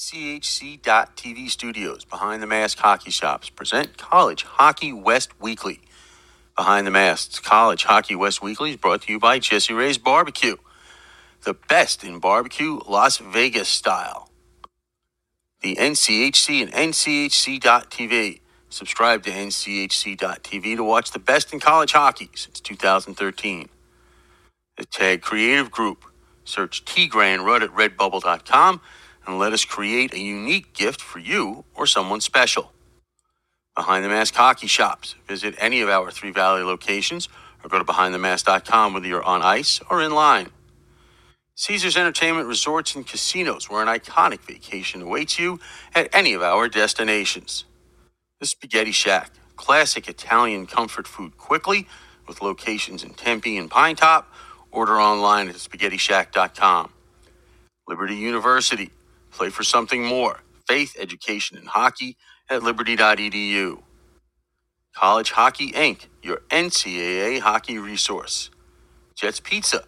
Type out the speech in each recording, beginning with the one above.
NCHC.TV studios, Behind the Mask Hockey Shops, present College Hockey West Weekly. Behind the Masks College Hockey West Weekly is brought to you by Jesse Ray's Barbecue, the best in barbecue Las Vegas style. The NCHC and NCHC.TV. Subscribe to NCHC.TV to watch the best in college hockey since 2013. The Tag Creative Group. Search T Grand Rudd at redbubble.com and let us create a unique gift for you or someone special. Behind the Mask Hockey Shops. Visit any of our Three Valley locations or go to behindthemask.com whether you're on ice or in line. Caesars Entertainment Resorts and Casinos, where an iconic vacation awaits you at any of our destinations. The Spaghetti Shack, classic Italian comfort food quickly with locations in Tempe and Pinetop. Order online at spaghettishack.com. Liberty University, play for something more. Faith, education, and hockey at liberty.edu. College Hockey Inc., your NCAA hockey resource. Jets Pizza.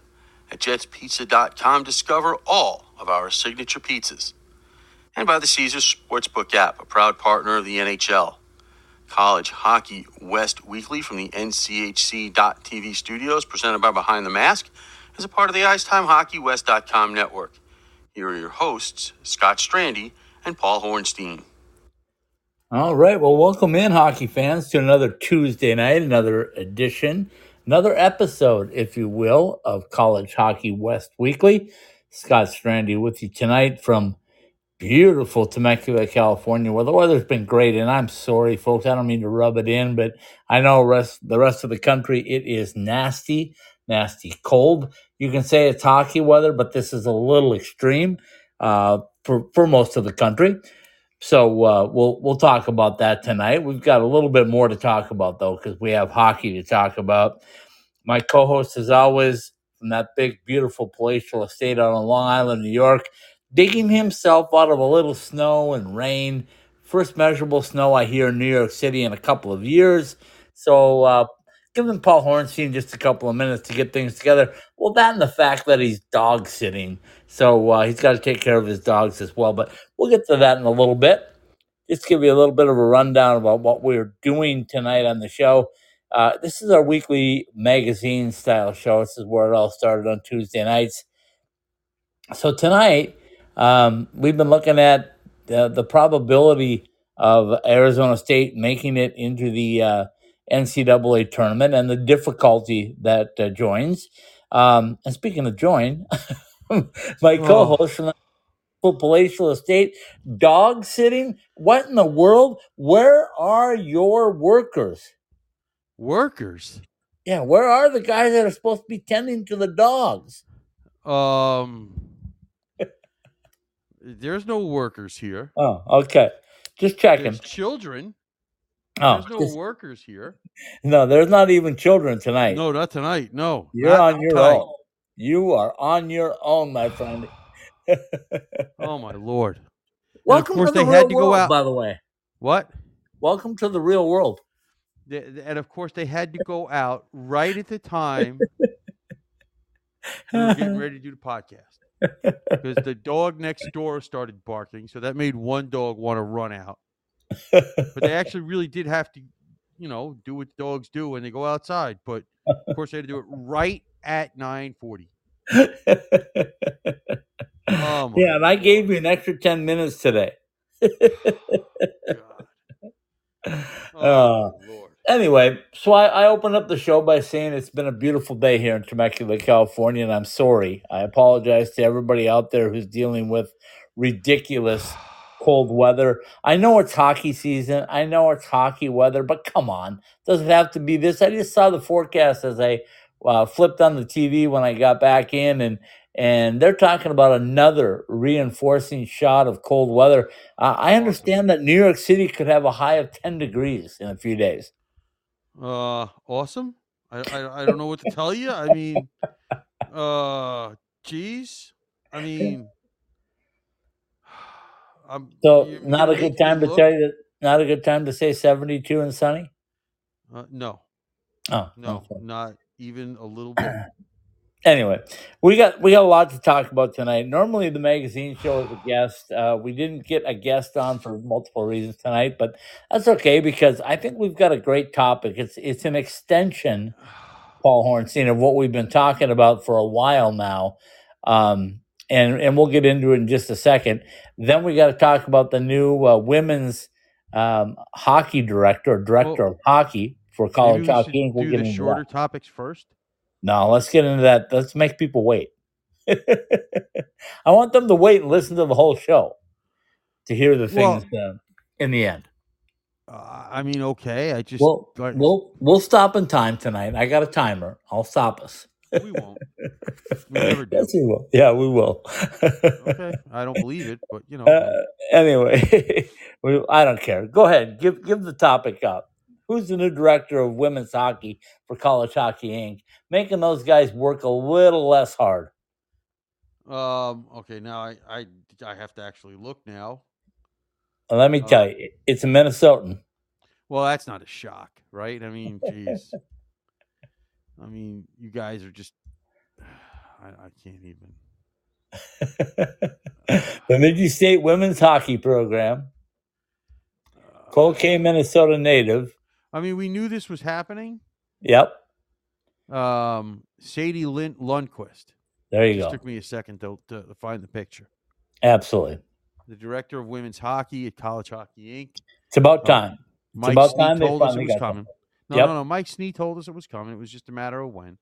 At jetspizza.com, discover all of our signature pizzas. And by the Caesars Sportsbook app, a proud partner of the NHL. College Hockey West Weekly from the NCHC.TV studios, presented by Behind the Mask, as a part of the IcetimeHockeyWest.com network. Here are your hosts, Scott Strandy and Paul Hornstein. All right. Well, welcome in, hockey fans, to another Tuesday night, another edition, another episode, if you will, of College Hockey West Weekly. Scott Strandy with you tonight from beautiful Temecula, California, where the weather's been great. And I'm sorry, folks, I don't mean to rub it in, but I know rest the rest of the country it is nasty, nasty cold. You can say it's hockey weather, but this is a little extreme uh, for for most of the country. So uh, we'll we'll talk about that tonight. We've got a little bit more to talk about though, because we have hockey to talk about. My co-host, as always, from that big, beautiful palatial estate out on Long Island, New York, digging himself out of a little snow and rain. First measurable snow I hear in New York City in a couple of years. So uh, giving Paul Hornstein just a couple of minutes to get things together. Well, that and the fact that he's dog sitting. So uh, he's got to take care of his dogs as well. But we'll get to that in a little bit. Just give you a little bit of a rundown about what we're doing tonight on the show. Uh, this is our weekly magazine style show. This is where it all started on Tuesday nights. So tonight, um, we've been looking at the, the probability of Arizona State making it into the uh, NCAA tournament and the difficulty that uh, joins. Um, and speaking of join, my Oh, co-host from the palatial estate, dog sitting. What in the world? Where are your workers? workers. Yeah, where are the guys that are supposed to be tending to the dogs? Um, there's no workers here. Oh, okay. Just checking. There's children. Oh, There's no just, workers here. no, there's not even children tonight. No, not tonight. No, You're on your tonight. own. You are on your own, my friend. Oh my lord! Welcome course to the they real had to go world, out. by the way. What? Welcome to the real world. And of course they had to go out right at the time we were getting ready to do the podcast because the dog next door started barking. So that made one dog want to run out. But they actually really did have to, you know, do what dogs do when they go outside. But of course they had to do it right at nine forty. Oh yeah, and I gave you an extra 10 minutes today. God. Oh uh, lord! anyway, so I, I opened up the show by saying it's been a beautiful day here in Temecula, California, and I'm sorry. I apologize to everybody out there who's dealing with ridiculous cold weather. I know it's hockey season. I know it's hockey weather, but come on. Does it have to be this? I just saw the forecast as I uh, flipped on the TV when I got back in, and and they're talking about another reinforcing shot of cold weather. Uh, I understand that New York City could have a high of 10 degrees in a few days. Uh, awesome. I, I I don't know what to tell you. I mean, uh, geez. I mean, I'm So, you, not you a good time to look. tell you that, not a good time to say 72 and sunny? Uh, no, Oh, no, okay. not even a little bit. anyway, we got we got a lot to talk about tonight. Normally, the magazine show is a guest. Uh, we didn't get a guest on for multiple reasons tonight, but that's okay because I think we've got a great topic. It's it's an extension, Paul Hornstein, of what we've been talking about for a while now. Um, and and we'll get into it in just a second. Then we got to talk about the new uh, women's um, hockey director, director Well, of hockey for College we Hockey. We'll do get the into shorter that. topics first. No, let's get into that. Let's make people wait. I want them to wait and listen to the whole show to hear the Well- things uh, in the end. Uh, I mean, okay. I just We'll, we'll we'll stop in time tonight. I got a timer. I'll stop us. We won't. We never do. Yes, we will. Yeah, we will. Okay, I don't believe it, but you know. Uh, anyway, we, I don't care. Go ahead. Give give the topic up. Who's the new director of women's hockey for College Hockey Inc? Making those guys work a little less hard. Um. Okay. Now I I I have to actually look now. And let me Uh, tell you, it's a Minnesotan. Well, that's not a shock, right? I mean, jeez. I mean, you guys are just. I, I can't even. the State women's hockey program, uh, Cole K, Minnesota native. I mean, we knew this was happening. Yep, Um, Sadie Lin- Lundquist. there you Just go. took me a second to, to to find the picture. Absolutely, The director of women's hockey at College Hockey Inc. it's about Uh, time. Mike about Snee time they told us it was coming. No, Yep. no, no. Mike Snee told us it was coming. It was just a matter of when.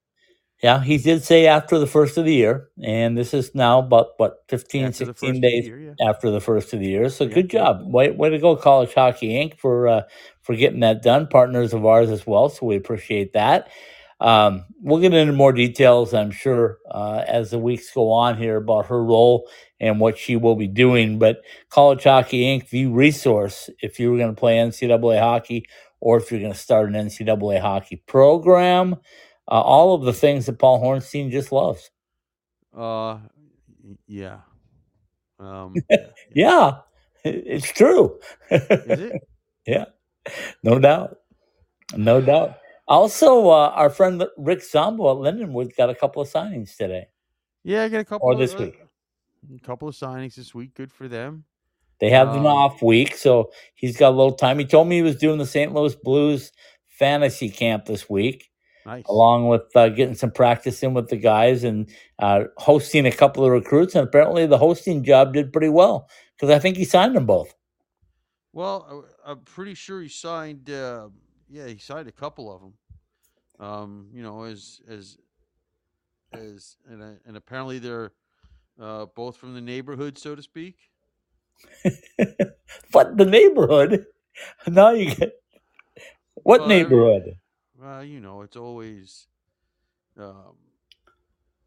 Yeah, he did say after the first of the year, and this is now about what 15, After 16 first of the days year, yeah. after the first of the year. So Yep, good job. Way, way to go, College Hockey Inc. for uh, for getting that done. Partners of ours as well, so we appreciate that. Um, we'll get into more details, I'm sure, uh, as the weeks go on here about her role and what she will be doing. But College Hockey Inc., the resource if you were going to play NCAA hockey or if you're going to start an NCAA hockey program, uh, all of the things that Paul Hornstein just loves. Uh, yeah. Um, yeah. Yeah, it's true. Is it? Yeah, no doubt. No doubt. Also, uh, our friend Rick Zombo at Lindenwood got a couple of signings today. Yeah, I got a couple. Or this uh, week. A couple of signings this week. Good for them. They have an Um, off week, so he's got a little time. He told me he was doing the St. Louis Blues fantasy camp this week, Nice. along with uh, getting some practice in with the guys and uh, hosting a couple of recruits. And apparently, the hosting job did pretty well because I think he signed them both. Well, I- I'm pretty sure he signed. Uh, yeah, he signed a couple of them. Um, you know, as as as and uh, and apparently they're uh, both from the neighborhood, so to speak. but the neighborhood, now you get what Well, neighborhood? Well, you know, it's always um,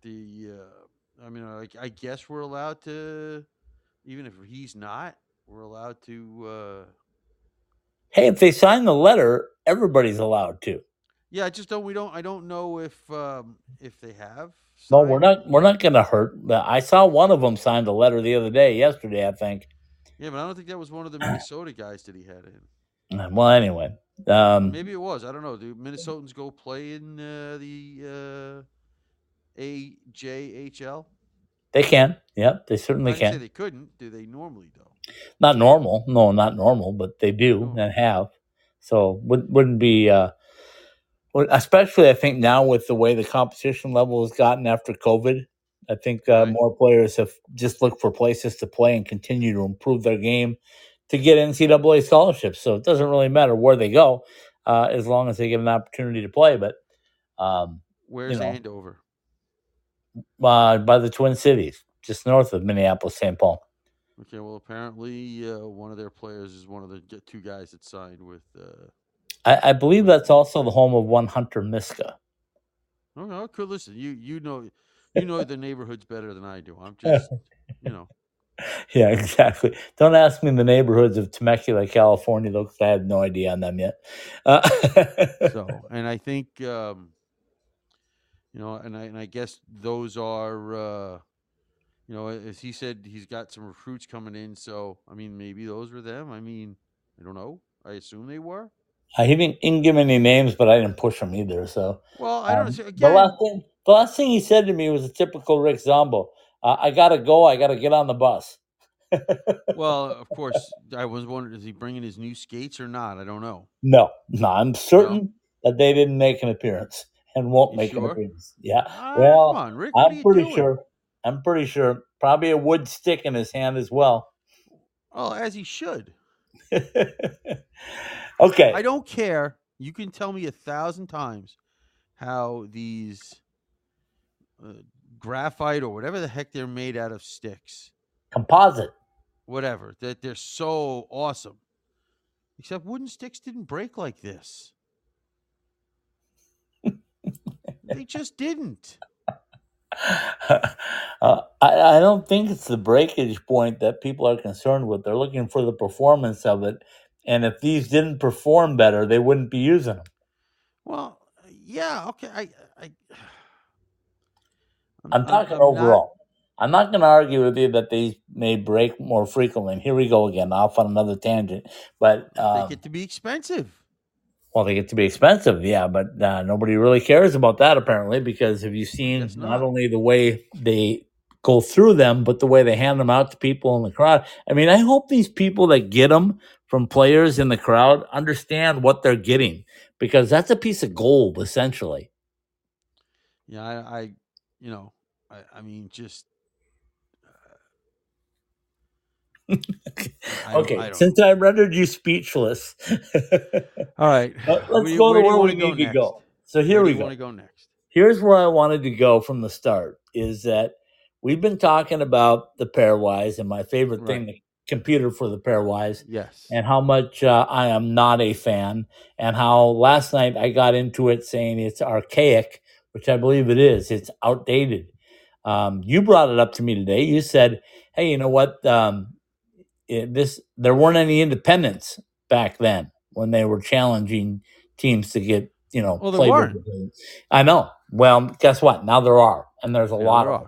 the. Uh, I mean, I, I guess we're allowed to, even if he's not, we're allowed to. Uh, Hey, if they sign the letter, everybody's allowed to. yeah, I just don't. We don't. I don't know if um, if they have. No, we're signed. not. We're not going to hurt. I saw one of them sign the letter the other day, yesterday, I think. Yeah, but I don't think that was one of the Minnesota guys that he had in. Uh, Well, anyway, um, Maybe it was. I don't know. Do Minnesotans go play in uh, the uh, AJHL? they can. Yep, they certainly can. they couldn't. Do they normally though? Not normal. No, not normal, but they do No. and have. So would, wouldn't be. Uh, especially, I think now with the way the competition level has gotten after COVID, I think uh, Right. more players have just looked for places to play and continue to improve their game to get NCAA scholarships. So it doesn't really matter where they go, uh, as long as they get an opportunity to play. But um, Where's know. Andover? uh, by the Twin Cities, just north of Minneapolis, St. Paul. Okay, well, apparently uh, one of their players is one of the two guys that signed with. Uh, I, I believe that's also the home of one Hunter Miska. oh, no, could listen. You you know you know the neighborhoods better than I do. I'm just you know. Yeah, exactly. Don't ask me the neighborhoods of Temecula, California, though, because I have no idea on them yet. Uh, So, and I think um, you know, and I and I guess those are. Uh, you know, as he said, he's got some recruits coming in. So, I mean, maybe those were them. I mean, I don't know. I assume they were. he didn't, didn't give any names, but I didn't push them either. So Well, I don't um, see the last thing, The last thing he said to me was a typical Rick Zombo. Uh, I gotta go. I gotta get on the bus. Well, of course, I was wondering is he bringing his new skates or not? I don't know. No, no, I'm certain that they didn't make an appearance and won't You make an appearance. Yeah, Ah, well, come on, Rick. What are I'm pretty doing? sure. I'm pretty sure. Probably a wood stick in his hand as well. Well, as he should. okay. I don't care. You can tell me a thousand times how these uh, graphite or whatever the heck they're made out of sticks, Composite. whatever, that they're so awesome. Except wooden sticks didn't break like this. they just didn't. uh, I, I don't think it's the breakage point that people are concerned with. They're looking for the performance of it. And if these didn't perform better, they wouldn't be using them. Well, yeah, okay. I, I, I'm talking overall. I'm not going to argue with you that these may break more frequently. And here we go again, off on another tangent. But they um, get to be expensive. well, they get to be expensive, yeah. But uh, nobody really cares about that apparently because have you seen Guess not. not. only the way they go through them, but the way they hand them out to people in the crowd? I mean, I hope these people that get them from players in the crowd understand what they're getting because that's a piece of gold essentially. Yeah, I, I you know, I, I mean, just. uh, I okay, I since I rendered you speechless, All right. Let's you- go to where we need to next? go. So here Where we go. want to go next? Here's where I wanted to go from the start is that we've been talking about the pairwise and my favorite thing, the computer for the pairwise, Yes. and how much uh, I am not a fan, and how last night I got into it saying it's archaic, which I believe it is. It's outdated. Um, you brought it up to me today. You said, "Hey, you know what? Um, it, this there weren't any independents back then when they were challenging teams to get you know Well, there weren't. I know. Well, guess what? Now there are, and there's a Yeah, lot there of them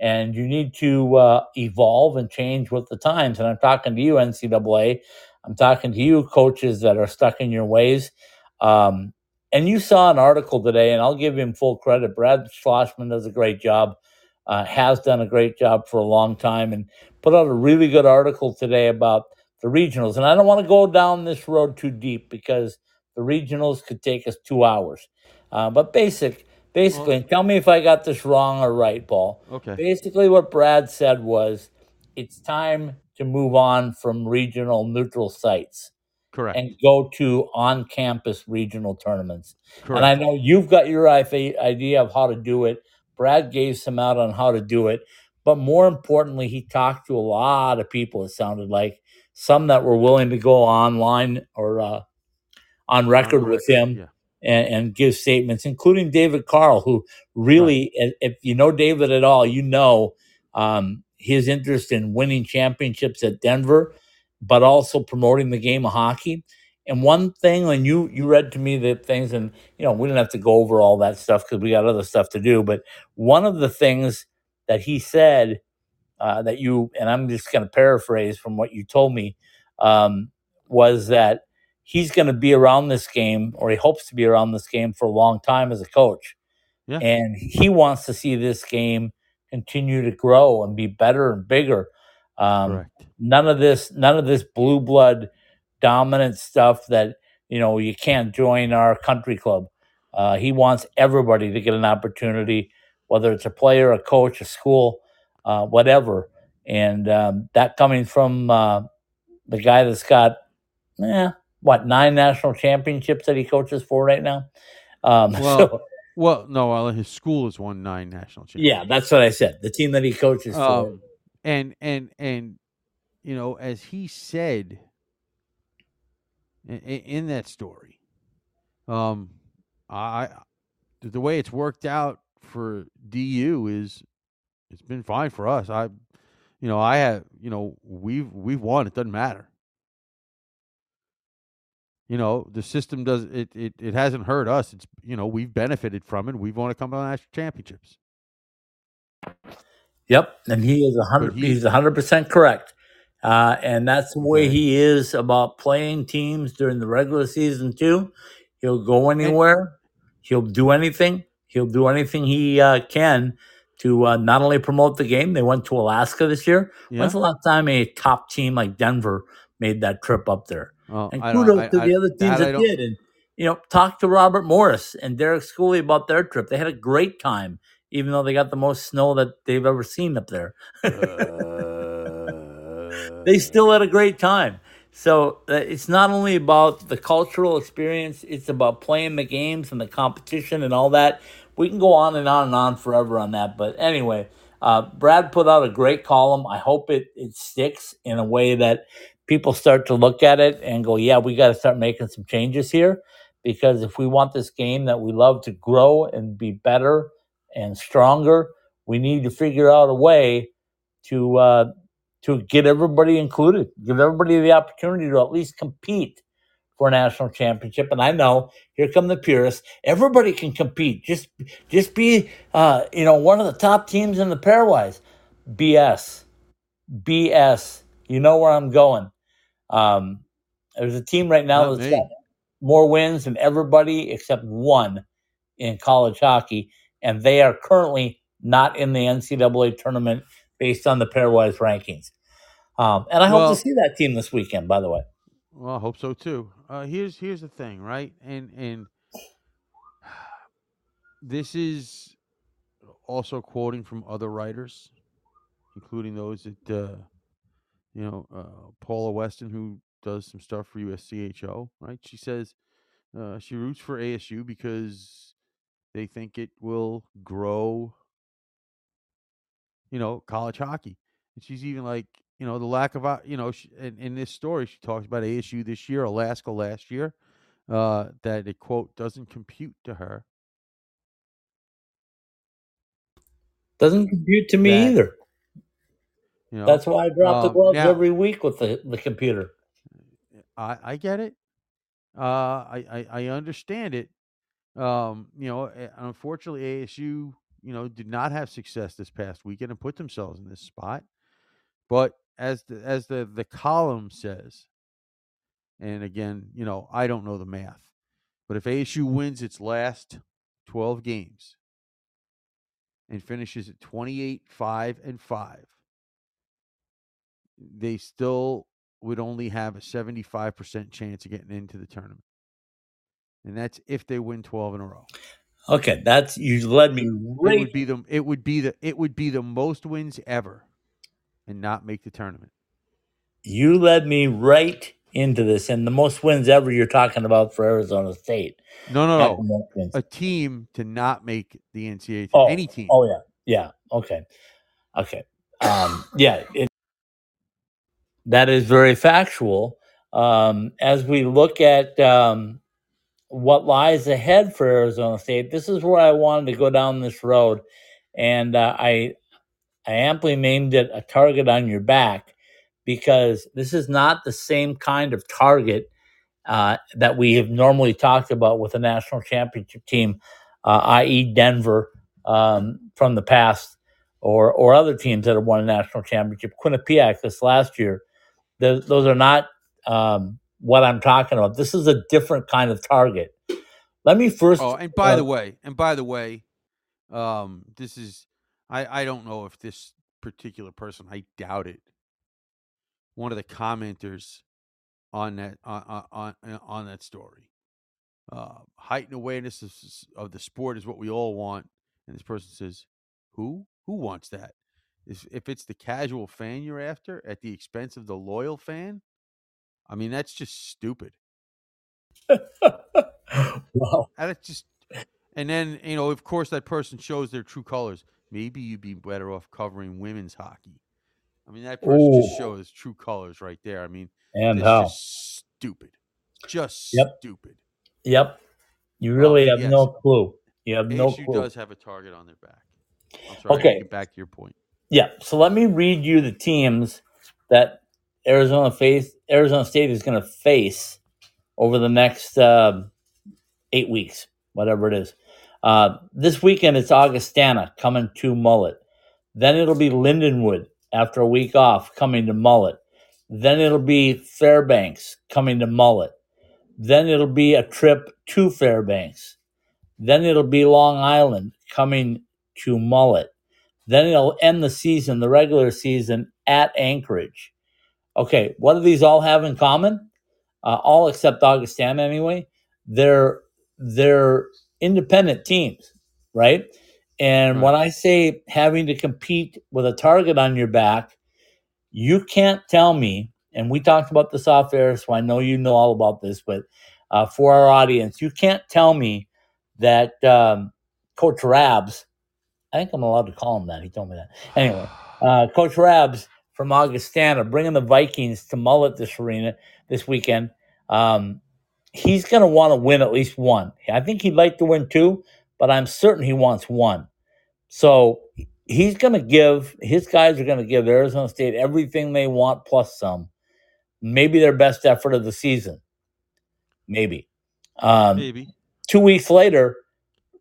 and you need to uh, evolve and change with the times. And I'm talking to you, NCAA. I'm talking to you, coaches that are stuck in your ways. Um, and you saw an article today, and I'll give him full credit. Brad Schlossman does a great job, uh, has done a great job for a long time, and put out a really good article today about the regionals. And I don't want to go down this road too deep because the regionals could take us two hours. Uh, but basic, basically, and tell me if I got this wrong or right, Paul Okay. basically what brad said was it's time to move on from regional neutral sites Correct. and go to on-campus regional tournaments Correct. and i know you've got your idea of how to do it brad gave some out on how to do it but more importantly he talked to a lot of people it sounded like some that were willing to go online or uh, on record with him Yeah. and, and give statements, including David Carle, who really, if- if you know David at all, you know um, his interest in winning championships at Denver, but also promoting the game of hockey. And one thing, and you you read to me the things, and you know we didn't have to go over all that stuff because we got other stuff to do. But one of the things that he said uh, that you and I'm just going to paraphrase from what you told me um, was that he's going to be around this game, or he hopes to be around this game for a long time as a coach. Yeah. And he wants to see this game continue to grow and be better and bigger. Um, Correct. None of this, none of this blue blood dominant stuff that you know you can't join our country club. Uh, he wants everybody to get an opportunity, whether it's a player, a coach, a school, uh, whatever. And um, that coming from uh, the guy that's got, eh, what nine national championships that he coaches for right now. Um, Well, so, Well, no, well, his school has won nine national championships. yeah, that's what I said. The team that he coaches for. Um, and and and you know, as he said in, in that story, um, I the way it's worked out for DU is it's been fine for us. I, you know, I have, you know, we've we've won. It doesn't matter. You know, the system does it. It, it hasn't hurt us. It's you know we've benefited from it. We've won a couple of national championships. Yep, and he is a hundred. he- He's a hundred percent correct, uh, and that's the way Okay. he is about playing teams during the regular season too. He'll go anywhere. He'll do anything. he'll do anything he uh, can to uh, not only promote the game. They went to Alaska this year. Yeah. When's the last time a top team like Denver made that trip up there? And kudos I- to I- the other teams that that did. And you know, talk to Robert Morris and Derek Schooley about their trip. They had a great time, even though they got the most snow that they've ever seen up there. They still had a great time. So uh, it's not only about the cultural experience; it's about playing the games and the competition and all that. We can go on and on and on forever on that. But anyway, uh, Brad put out a great column. I hope it it sticks in a way that people start to look at it and go, "Yeah, we got to start making some changes here." Because if we want this game that we love to grow and be better and stronger, we need to figure out a way to uh, to get everybody included, give everybody the opportunity to at least compete for a national championship. And I know here come the purists. Everybody can compete. Just just be uh, you know one of the top teams in the pairwise. BS, BS. You know where I'm going. Um, there's a team right now Not that's me. got more wins than everybody except one in college hockey, and they are currently not in the NCAA tournament based on the pairwise rankings. Um, and I hope Well- to see that team this weekend. By the way, Well, I hope so too. Uh, here's here's the thing, right? And and this is also quoting from other writers, including those that uh, you know uh, Paula Weston, who does some stuff for USCHO. Right? She says uh, she roots for ASU because they think it will grow. You know, college hockey. And she's even like, you know, the lack of, you know, she, in, in this story, she talks about ASU this year, Alaska last year, uh, that it, quote, doesn't compute to her. doesn't compute to me That- either. You know, That's why I drop the um, gloves now- every week with the, the computer. I, I get it. Uh, I, I, I understand it. Um, you know, eh, unfortunately, ASU, you know, did not have success this past weekend and put themselves in this spot. But as the as the the column says, and again, you know, I don't know the math, but if ASU wins its last twelve games and finishes at 28 5 and 5 they still would only have a 75% chance of getting into the tournament and that's if they win 12 in a row Okay, that's you led me it would be the it would be the it would be the most wins ever and not make the tournament You led me right into this, and the most wins ever you're talking about for Arizona State. no no no a team to not make the ncaa Oh, any team Oh yeah, yeah. Okay, okay. Um, yeah, it, that is very factual. Um, as we look at um, what lies ahead for Arizona State, this is where I wanted to go down this road, and uh, I I amply named it a target on your back because this is not the same kind of target uh, that we have normally talked about with a national championship team, uh, i.e., Denver um, from the past, or or other teams that have won a national championship. Quinnipiac this last year, Th those are not um, what I'm talking about. This is a different kind of target. Let me first. Oh, and by uh, the way, and by the way, um, this is I I don't know if this particular person, I doubt it. One of the commenters on that on on on, on that story, uh, height and awareness of, of the sport is what we all want, and this person says, "Who who wants that? If if it's the casual fan you're after at the expense of the loyal fan, I mean that's just stupid." And it's just, and then you know, of course, that person shows their true colors. Maybe you'd be better off covering women's hockey. I mean, that person just shows true colors right there. I mean, and it's how? just stupid, just Yep. stupid. Yep. You really Uh, have yes. no clue. You have no ASU clue. does have a target on their back. I'm sorry. Okay. Get back to your point. Yeah. So let me read you the teams that Arizona face Arizona State is going to face over the next um eight weeks, whatever it is. Uh, this weekend it's Augustana coming to Mullett. Then it'll be Lindenwood after a week off coming to Mullett. Then it'll be Fairbanks coming to Mullett. Then it'll be a trip to Fairbanks. Then it'll be Long Island coming to Mullett. Then it'll end the season, the regular season, at Anchorage. Okay, what do these all have in common? Uh, all except Augustana, anyway. They're they're independent teams, right? And Right. when I say having to compete with a target on your back, you can't tell me. And we talked about this off air, so I know you know all about this. But uh, for our audience, you can't tell me that um, Coach Rabs. I think I'm allowed to call him that. He told me that. Anyway, uh, Coach Rabs from Augustana bringing the Vikings to Mullett this arena this weekend. Um, he's going to want to win at least one. I think he'd like to win two, but I'm certain he wants one. So he's going to give his guys are going to give Arizona State everything they want plus some. Maybe their best effort of the season. Maybe. Um, Maybe. two weeks later,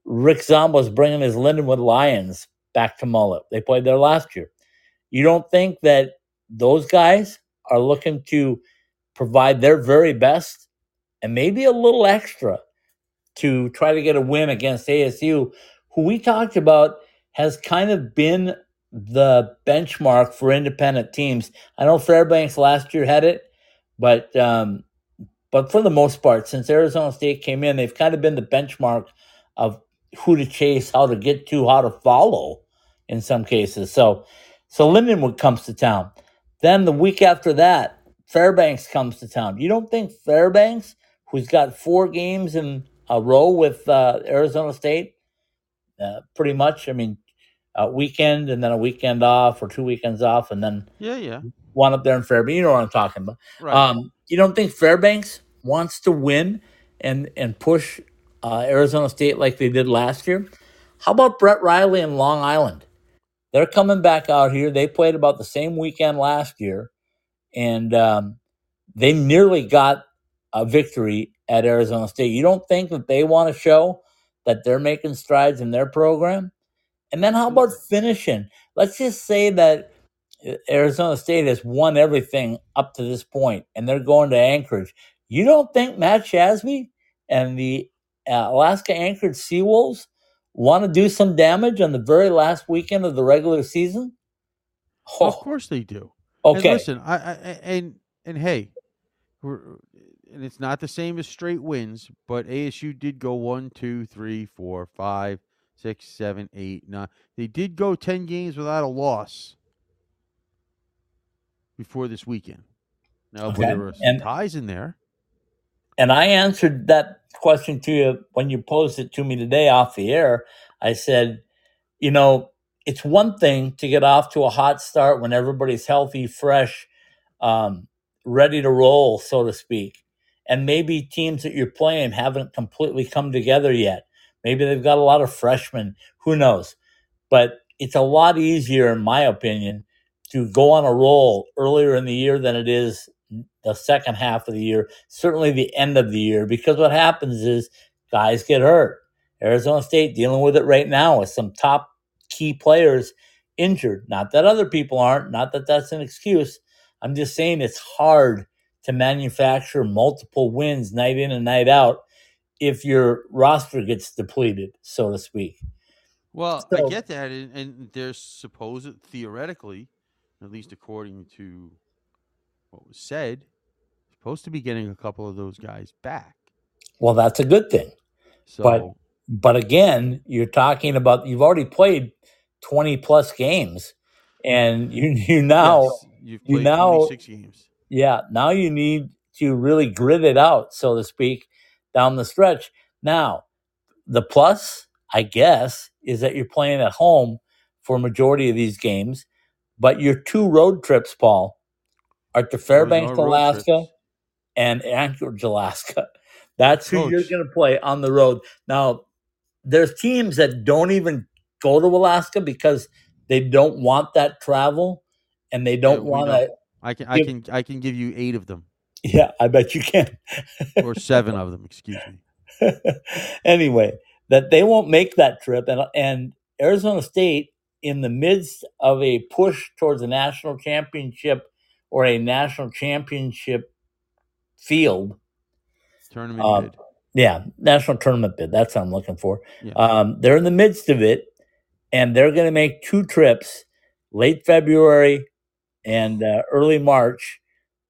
Rick Zombo's bringing his Lindenwood Lions back to Mullett. They played there last year. You don't think that those guys are looking to provide their very best and maybe a little extra to try to get a win against ASU, who we talked about has kind of been the benchmark for independent teams. I know Fairbanks last year had it, but um, but for the most part, since Arizona State came in, they've kind of been the benchmark of who to chase, how to get to, how to follow in some cases. So so Lindenwood comes to town. Then the week after that, Fairbanks comes to town. You don't think Fairbanks, who's got four games in a row with uh, Arizona State, uh, pretty much, I mean, a weekend and then a weekend off or two weekends off and then Yeah, yeah. one up there in Fairbanks. You know what I'm talking about. Right. Um, you don't think Fairbanks wants to win and and push uh, Arizona State like they did last year? How about Brett Riley and Long Island? They're coming back out here. They played about the same weekend last year, and um, they nearly got a victory at Arizona State. You don't think that they want to show that they're making strides in their program? And then how about finishing? Let's just say that uh, Arizona State has won everything up to this point, and they're going to Anchorage. You don't think Matt Shasby and the uh, Alaska Anchorage Seawolves want to do some damage on the very last weekend of the regular season? of Oh, course they do. And okay. listen, I, I and and hey, we're, and it's not the same as straight wins, but ASU did go one, two, three, four, five, six, seven, eight, nine. They did go ten games without a loss before this weekend. Now, Okay, there were some and- ties in there. And I answered that question to you when you posed it to me today off the air. I said, you know, it's one thing to get off to a hot start when everybody's healthy, fresh, um, ready to roll, so to speak. And maybe teams that you're playing haven't completely come together yet. Maybe they've got a lot of freshmen. Who knows? But it's a lot easier, in my opinion, to go on a roll earlier in the year than it is the second half of the year, certainly the end of the year, because what happens is guys get hurt. Arizona State dealing with it right now with some top key players injured. Not that other people aren't, not that that's an excuse. I'm just saying it's hard to manufacture multiple wins night in and night out if your roster gets depleted, so to speak. Well, So- I get that, and, and there's supposed theoretically, at least according to what was said, supposed to be getting a couple of those guys back. Well, that's a good thing. So But- But again, you're talking about you've already played 20 plus games and you you now yes, you've you now- 26 games. yeah, now you need to really grit it out, so to speak, down the stretch. Now, the plus, I guess, is that you're playing at home for a majority of these games, but your two road trips, Paul, are to Fairbanks, are road Alaska, trips. and Anchorage, Alaska. That's who you're going to play on the road. Now, there's teams that don't even go to Alaska because they don't want that travel and they don't we want to. I can I can I can give you eight of them Yeah, I bet you can. or seven of them. Excuse me. anyway, that they won't make that trip, and and Arizona State in the midst of a push towards a national championship or a national championship field Tournament Um, bid. Yeah, national tournament bid. That's what I'm looking for. Yeah. Um, they're in the midst of it, and they're going to make two trips, late February and uh, early March,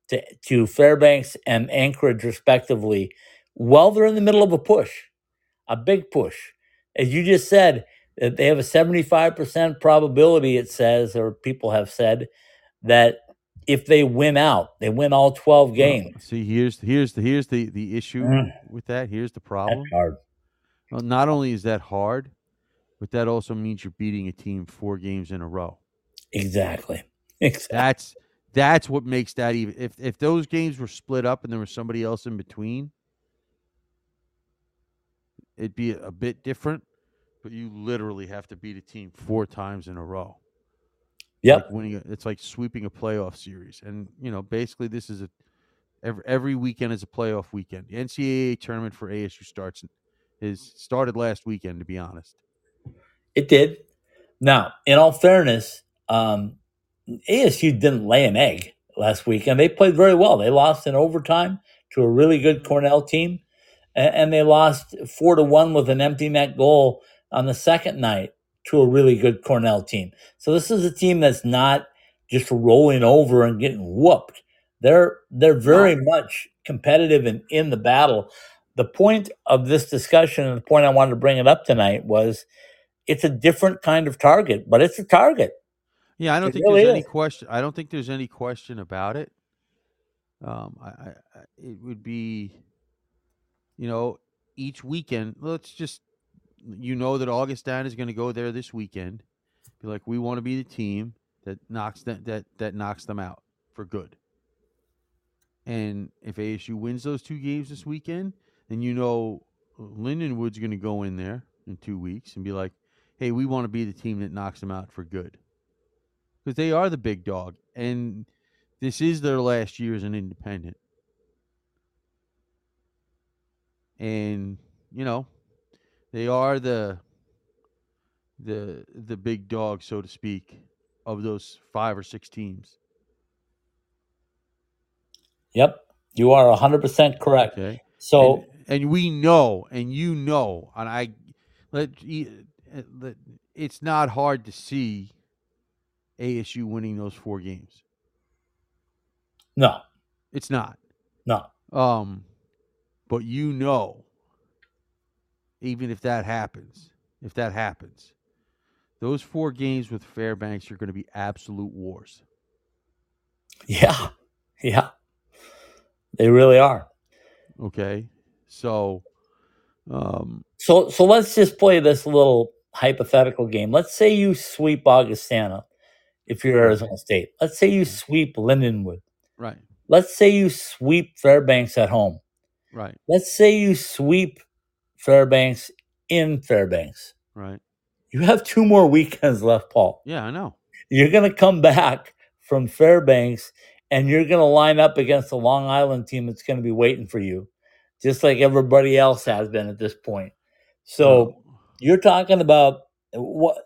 to to Fairbanks and Anchorage, respectively. While they're in the middle of a push, a big push, as you just said, that they have a 75% probability. It says, or people have said, that if they win out, they win all 12 Well, games. see, here's here's the here's the the issue Mm. with that. Here's the That's problem. hard. Well, not only is that hard, but that also means you're beating a team four games in a row. Exactly. Exactly. That's that's what makes that even. If if those games were split up and there was somebody else in between, it'd be a bit different. But you literally have to beat a team four times in a row. Yep. Like winning, a, it's like sweeping a playoff series, and you know, basically, this is a every every weekend is a playoff weekend. The NCAA tournament for ASU starts is started last weekend. To be honest, It did. Now, in all fairness, um, ASU didn't lay an egg last week, and they played very well. They lost in overtime to a really good Cornell team, a- and they lost four to one with an empty net goal on the second night to a really good Cornell team. So this is a team that's not just rolling over and getting whooped. They're they're very much competitive and in the battle. The point of this discussion and the point I wanted to bring it up tonight was it's a different kind of target, but it's a target. yeah, I don't It think really there's any question. I don't think there's any question about it. Um, I, I it would be, you know, each weekend. Let's just, you know, that Augustana is going to go there this weekend. Be like, we want to be the team that knocks that that that knocks them out for good. And if ASU wins those two games this weekend, then you know Lindenwood's going to go in there in two weeks and be like, "Hey, we want to be the team that knocks them out for good," because they are the big dog, and this is their last year as an independent. And you know, they are the the the big dog, so to speak, of those five or six teams. Yep, you are 100% correct. Okay. So, and, and we know, and you know, and I let, let it's not hard to see ASU winning those four games. no, It's not. no. Um, but you know, even if that happens, if that happens, those four games with Fairbanks are going to be absolute wars. Yeah, yeah. They really are. Okay, so, um, So, so let's just play this little hypothetical game. Let's say you sweep Augustana if you're Arizona State. Let's say you sweep Lindenwood. right, Let's say you sweep Fairbanks at home. right, Let's say you sweep Fairbanks in Fairbanks. right. You have two more weekends left, Paul. Yeah, I know. You're going to come back from Fairbanks and you're going to line up against the Long Island team that's going to be waiting for you, just like everybody else has been at this point. So you're talking about what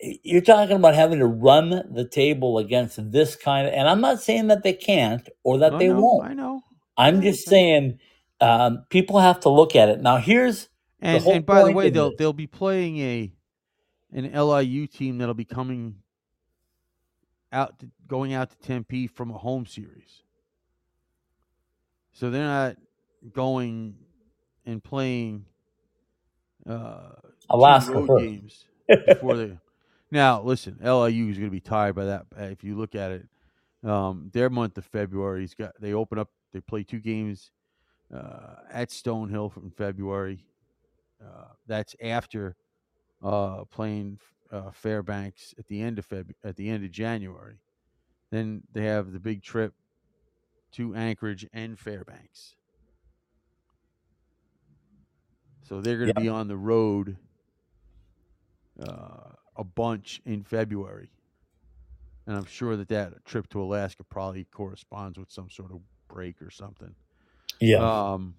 you're talking about having to run the table against this kind of, and I'm not saying that they can't or that I they know, won't. I know. I'm Yeah, just saying um, people have to look at it. Now, here's And whole and by the way, they'll they'll be playing a an LIU team that'll be coming out to, going out to Tempe from a home series. So they're not going and playing uh, Alaska road first. games before they. Now, listen, LIU is going to be tired by that. If you look at it, um, their month of February's got they open up. They play two games uh, at Stonehill from February. Uh, that's after uh, playing uh, Fairbanks at the end of Feb- at the end of January. Then they have the big trip to Anchorage and Fairbanks. So they're going to Yeah. be on the road uh, a bunch in February. And I'm sure that that trip to Alaska probably corresponds with some sort of break or something. Yeah. Um,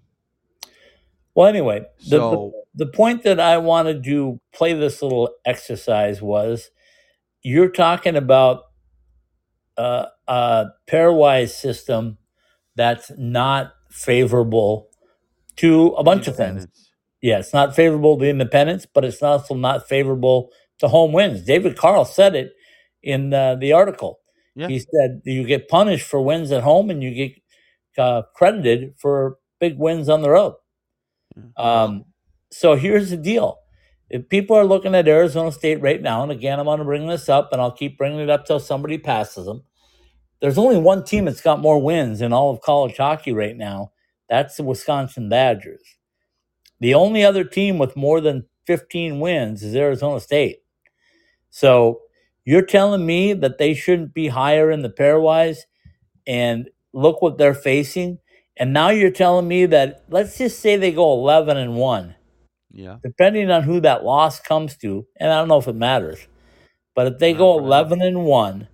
well, anyway, the, so the, the point that I wanted to play this little exercise was you're talking about uh, a pairwise system that's not favorable to a bunch of things. Yeah, it's not favorable to independents, but it's also not favorable to home wins. David Carle said it in uh, the article. Yeah. He said you get punished for wins at home and you get uh, credited for big wins on the road. Um, so here's the deal. If people are looking at Arizona State right now, and again, I'm going to bring this up and I'll keep bringing it up till somebody passes them. There's only one team that's got more wins in all of college hockey right now. That's the Wisconsin Badgers. The only other team with more than 15 wins is Arizona State. So you're telling me that they shouldn't be higher in the pairwise and look what they're facing. And now you're telling me that let's just say they go 11 and 1, Yeah. depending on who that loss comes to. And I don't know if it matters, but if they Not go really. 11 and 1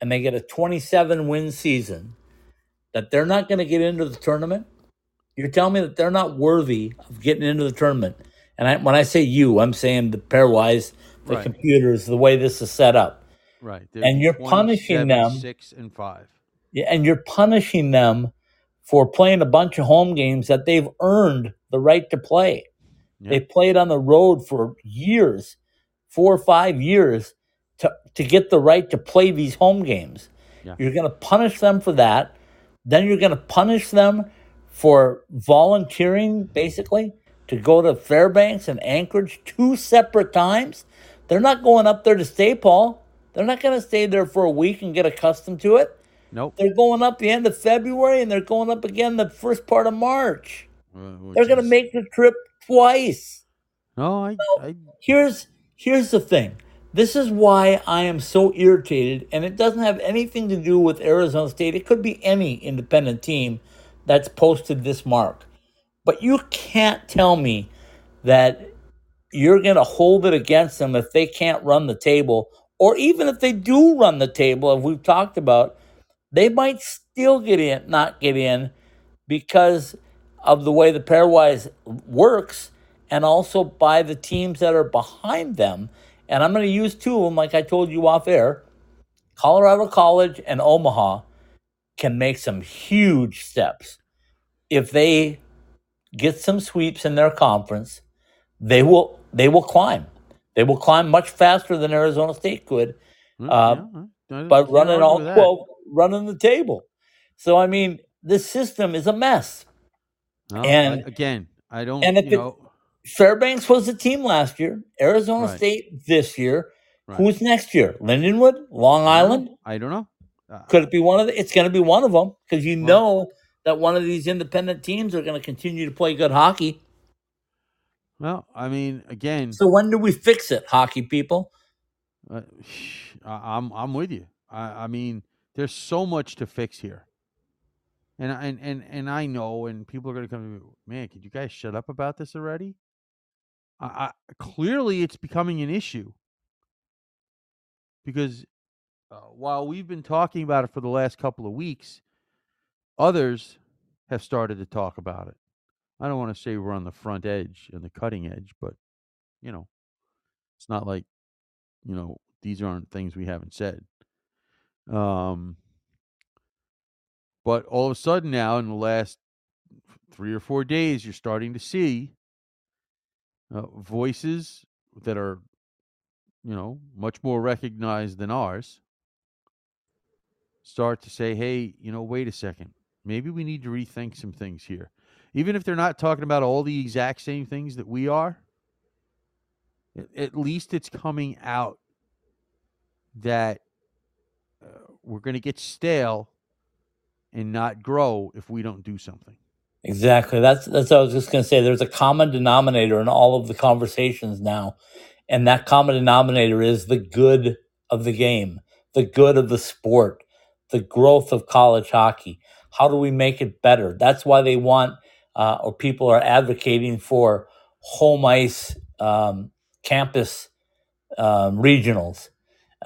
and they get a 27 win season, that they're not going to get into the tournament. You're telling me that they're not worthy of getting into the tournament. And I, when I say you, I'm saying the pairwise, the Right. computers, the way this is set up. Right. And you're punishing them. Six and five. Yeah, and you're punishing them for playing a bunch of home games that they've earned the right to play. Yeah. They played on the road for years, four or five years, to, to get the right to play these home games. Yeah. You're going to punish them for that. Then you're going to punish them for volunteering, basically, to go to Fairbanks and Anchorage two separate times. They're not going up there to stay, Paul. They're not going to stay there for a week and get accustomed to it. Nope. They're going up the end of February and they're going up again the first part of March. Uh, which They're going to make the trip twice. No, I, No. I Here's here's the thing. This is why I am so irritated, and it doesn't have anything to do with Arizona State. It could be any independent team that's posted this mark. But you can't tell me that you're going to hold it against them if they can't run the table, or even if they do run the table, as we've talked about, they might still get in, not get in, because of the way the pairwise works, and also by the teams that are behind them. And I'm going to use two of them, like I told you off air. Colorado College and Omaha can make some huge steps if they get some sweeps in their conference. They will they will climb. They will climb much faster than Arizona State could Mm, Uh, yeah, but running all with 12, running the table. So I mean, this system is a mess. No, and- I, again, I don't. and you it- know, Fairbanks was the team last year. Arizona Right. State this year. Right. Who's next year? Lindenwood, Long I Island. know. I don't know. Uh, Could it be one of the? It's going to be one of them because you Well- know that one of these independent teams are going to continue to play good hockey. well, I mean, again, So when do we fix it, hockey people? uh, I, I'm I'm with you. I, I mean, there's so much to fix here, and and and and I know, and people are going to come to me, man. Could you guys shut up about this already? I, I clearly it's becoming an issue because uh, while we've been talking about it for the last couple of weeks, others have started to talk about it. I don't want to say we're on the front edge and the cutting edge, but you know, it's not like you know these aren't things we haven't said. Um, but all of a sudden now, in the last three or four days, you're starting to see uh, voices that are, you know, much more recognized than ours start to say, hey, you know, wait a second. Maybe we need to rethink some things here. Even if they're not talking about all the exact same things that we are, at least it's coming out that we're going to get stale and not grow if we don't do something. Exactly. That's that's what I was just going to say. There's a common denominator in all of the conversations now, and that common denominator is the good of the game, the good of the sport, the growth of college hockey. How do we make it better? That's why they want, uh, or people are advocating for home ice um, campus um, regionals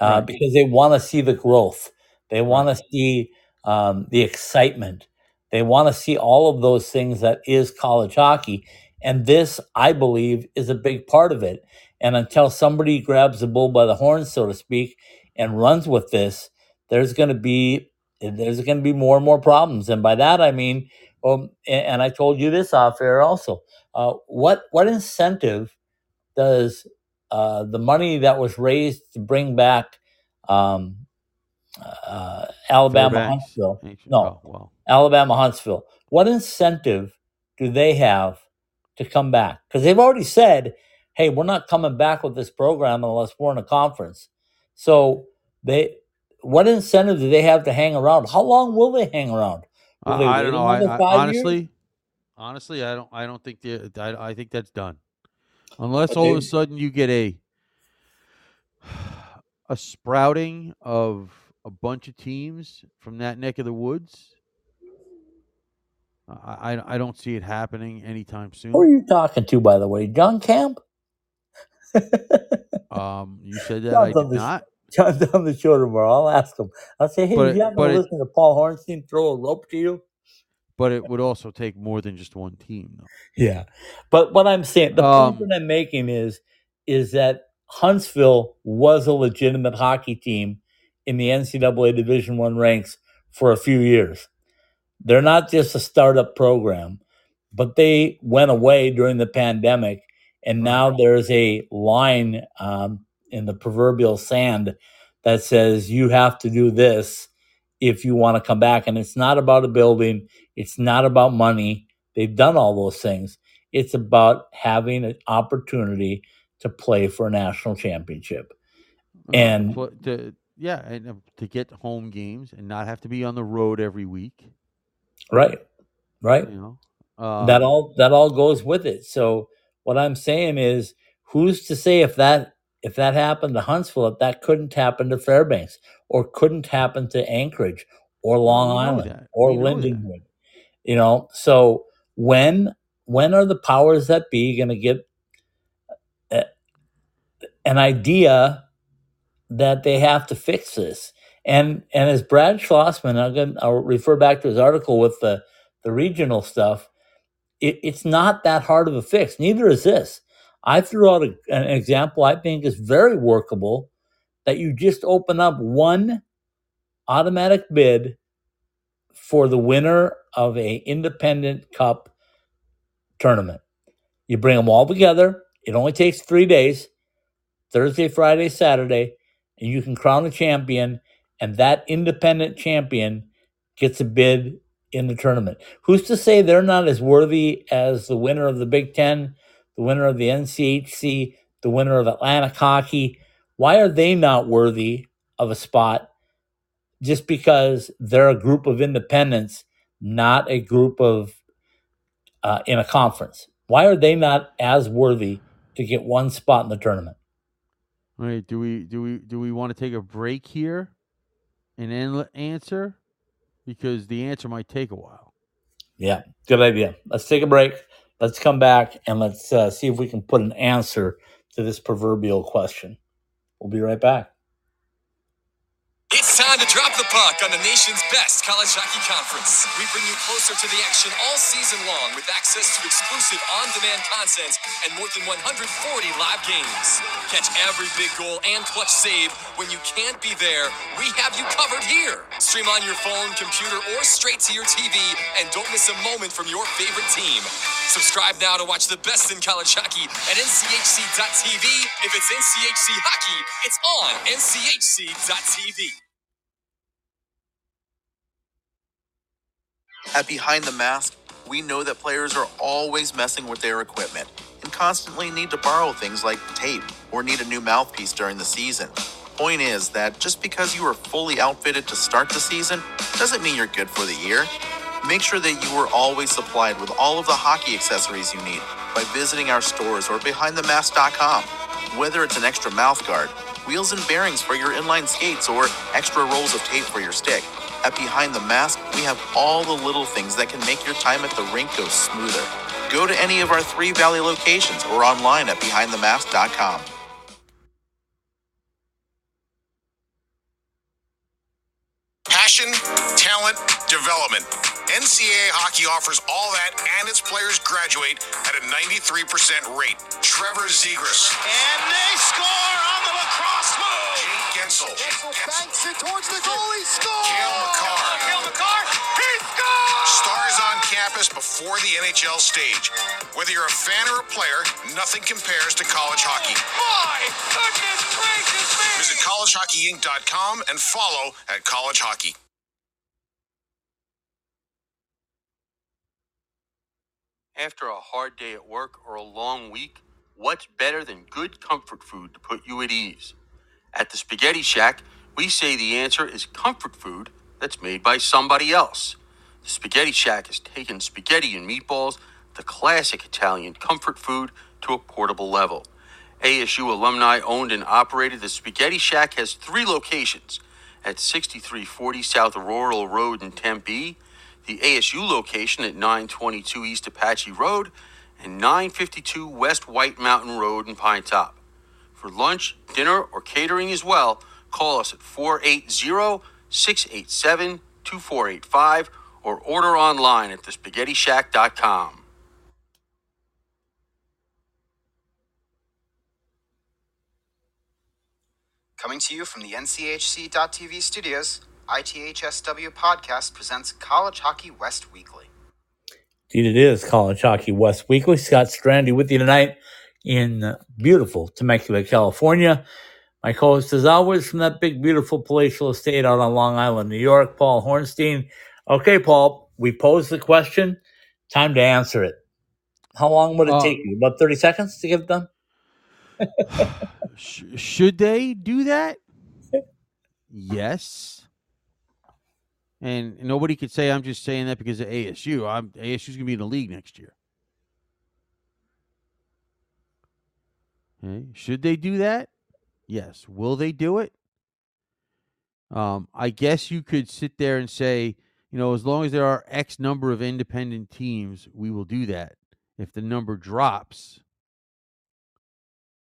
uh, Right. because they want to see the growth. They want to see um, the excitement. They want to see all of those things that is college hockey. And this, I believe, is a big part of it. And until somebody grabs the bull by the horns, so to speak, and runs with this, there's going to be there's going to be more and more problems. And by that I mean Um, and, and I told you this off air also. Uh, what what incentive does uh, the money that was raised to bring back um, uh, Alabama Fairbanks. Huntsville? Ancient- No, oh, well, Alabama Huntsville. What incentive do they have to come back? Because they've already said, "Hey, we're not coming back with this program unless we're in a conference." So they, what incentive do they have to hang around? How long will they hang around? Will I, they I don't know. I, I, five years? honestly, honestly, I don't. I don't think the. I, I think that's done. Unless all of a sudden you get a a sprouting of a bunch of teams from that neck of the woods. I, I, I don't see it happening anytime soon. Who are you talking to, by the way? John Camp? Um, you said that John's I did the not. John's on the show tomorrow. I'll ask him. I'll say, hey, But you but to listen to Paul Hornstein throw a rope to you? But it would also take more than just one team, though. Yeah. But what I'm saying, the Um, point that I'm making is, is that Huntsville was a legitimate hockey team in the NCAA Division One ranks for a few years. They're not just a startup program, but they went away during the pandemic, and now there's a line um, in the proverbial sand that says you have to do this if you want to come back. And it's not about a building, it's not about money. They've done all those things. It's about having an opportunity to play for a national championship. And- pl- to, yeah, and uh, to get home games and not have to be on the road every week. Right. Right. You know, um, that all that all goes with it. So what I'm saying is, who's to say if that if that happened to Huntsville, if that couldn't happen to Fairbanks, or couldn't happen to Anchorage, or Long Island, that. or. Lindenwood? You know, so when when are the powers that be going to get a, an idea that they have to fix this? And and as Brad Schlossman, I'll refer back to his article with the the regional stuff. It, it's not that hard of a fix. Neither is this. I threw out a, an example I think is very workable that you just open up one automatic bid for the winner of a independent cup tournament. You bring them all together. It only takes three days Thursday, Friday, Saturday, and you can crown a champion, and that independent champion gets a bid in the tournament. Who's to say they're not as worthy as the winner of the Big Ten, the winner of the NCHC, the winner of Atlantic Hockey? Why are they not worthy of a spot just because they're a group of independents, not a group of uh, in a conference? Why are they not as worthy to get one spot in the tournament? All right, do we do we do we want to take a break here and then answer? Because the answer might take a while. Yeah, good idea. Let's take a break. Let's come back and let's uh, see if we can put an answer to this proverbial question. We'll be right back. It's time to drop the puck on the nation's best college hockey conference. We bring you closer to the action all season long with access to exclusive on-demand content and more than 140 live games. Catch every big goal and clutch save when you can't be there. We have you covered here. Stream on your phone, computer, or straight to your TV and don't miss a moment from your favorite team. Subscribe now to watch the best in college hockey at nchc.tv. If it's NCHC hockey, it's on nchc.tv. At Behind the Mask, we know that players are always messing with their equipment and constantly need to borrow things like tape or need a new mouthpiece during the season. Point is that just because you are fully outfitted to start the season doesn't mean you're good for the year. Make sure that you are always supplied with all of the hockey accessories you need by visiting our stores or behindthemask.com. Whether it's an extra mouth guard, wheels and bearings for your inline skates, or extra rolls of tape for your stick, at Behind the Mask, we have all the little things that can make your time at the rink go smoother. Go to any of our three Valley locations or online at behindthemask.com. Passion, talent, development. NCAA hockey offers all that, and its players graduate at a 93% rate. Trevor Zegras, And they score on the lacrosse move. Guentzel, banks it towards the goal. He scores. Cale Makar. Cale Makar. He scores. Stars on campus before the NHL stage. Whether you're a fan or a player, nothing compares to college hockey. My goodness gracious me! Visit collegehockeyinc.com and follow at College Hockey. After a hard day at work or a long week, what's better than good comfort food to put you at ease? At the Spaghetti Shack, we say the answer is comfort food that's made by somebody else. The Spaghetti Shack has taken spaghetti and meatballs, the classic Italian comfort food, to a portable level. ASU alumni owned and operated, the Spaghetti Shack has three locations at 6340 South Rural Road in Tempe, the ASU location at 922 East Apache Road, and 952 West White Mountain Road in Pinetop. For lunch, dinner, or catering as well, call us at 480 687 2485 or order online at thespaghettishack.com. Coming to you from the NCHC.TV studios, ITHSW Podcast presents College Hockey West Weekly. Indeed, it is College Hockey West Weekly. Scott Strandy with you tonight in beautiful Temecula, California. My co-host, as always, from that big, beautiful palatial estate out on Long Island, New York, Paul Hornstein. Okay, Paul, we posed the question. Time to answer it. How long would it Uh, take you? About 30 seconds to get it done? Sh- should they do that? Yes. And nobody could say I'm just saying that because of ASU. I'm ASU's gonna be in the league next year. Okay. Should they do that? Yes. Will they do it? Um, I guess you could sit there and say, you know, as long as there are X number of independent teams, we will do that. If the number drops,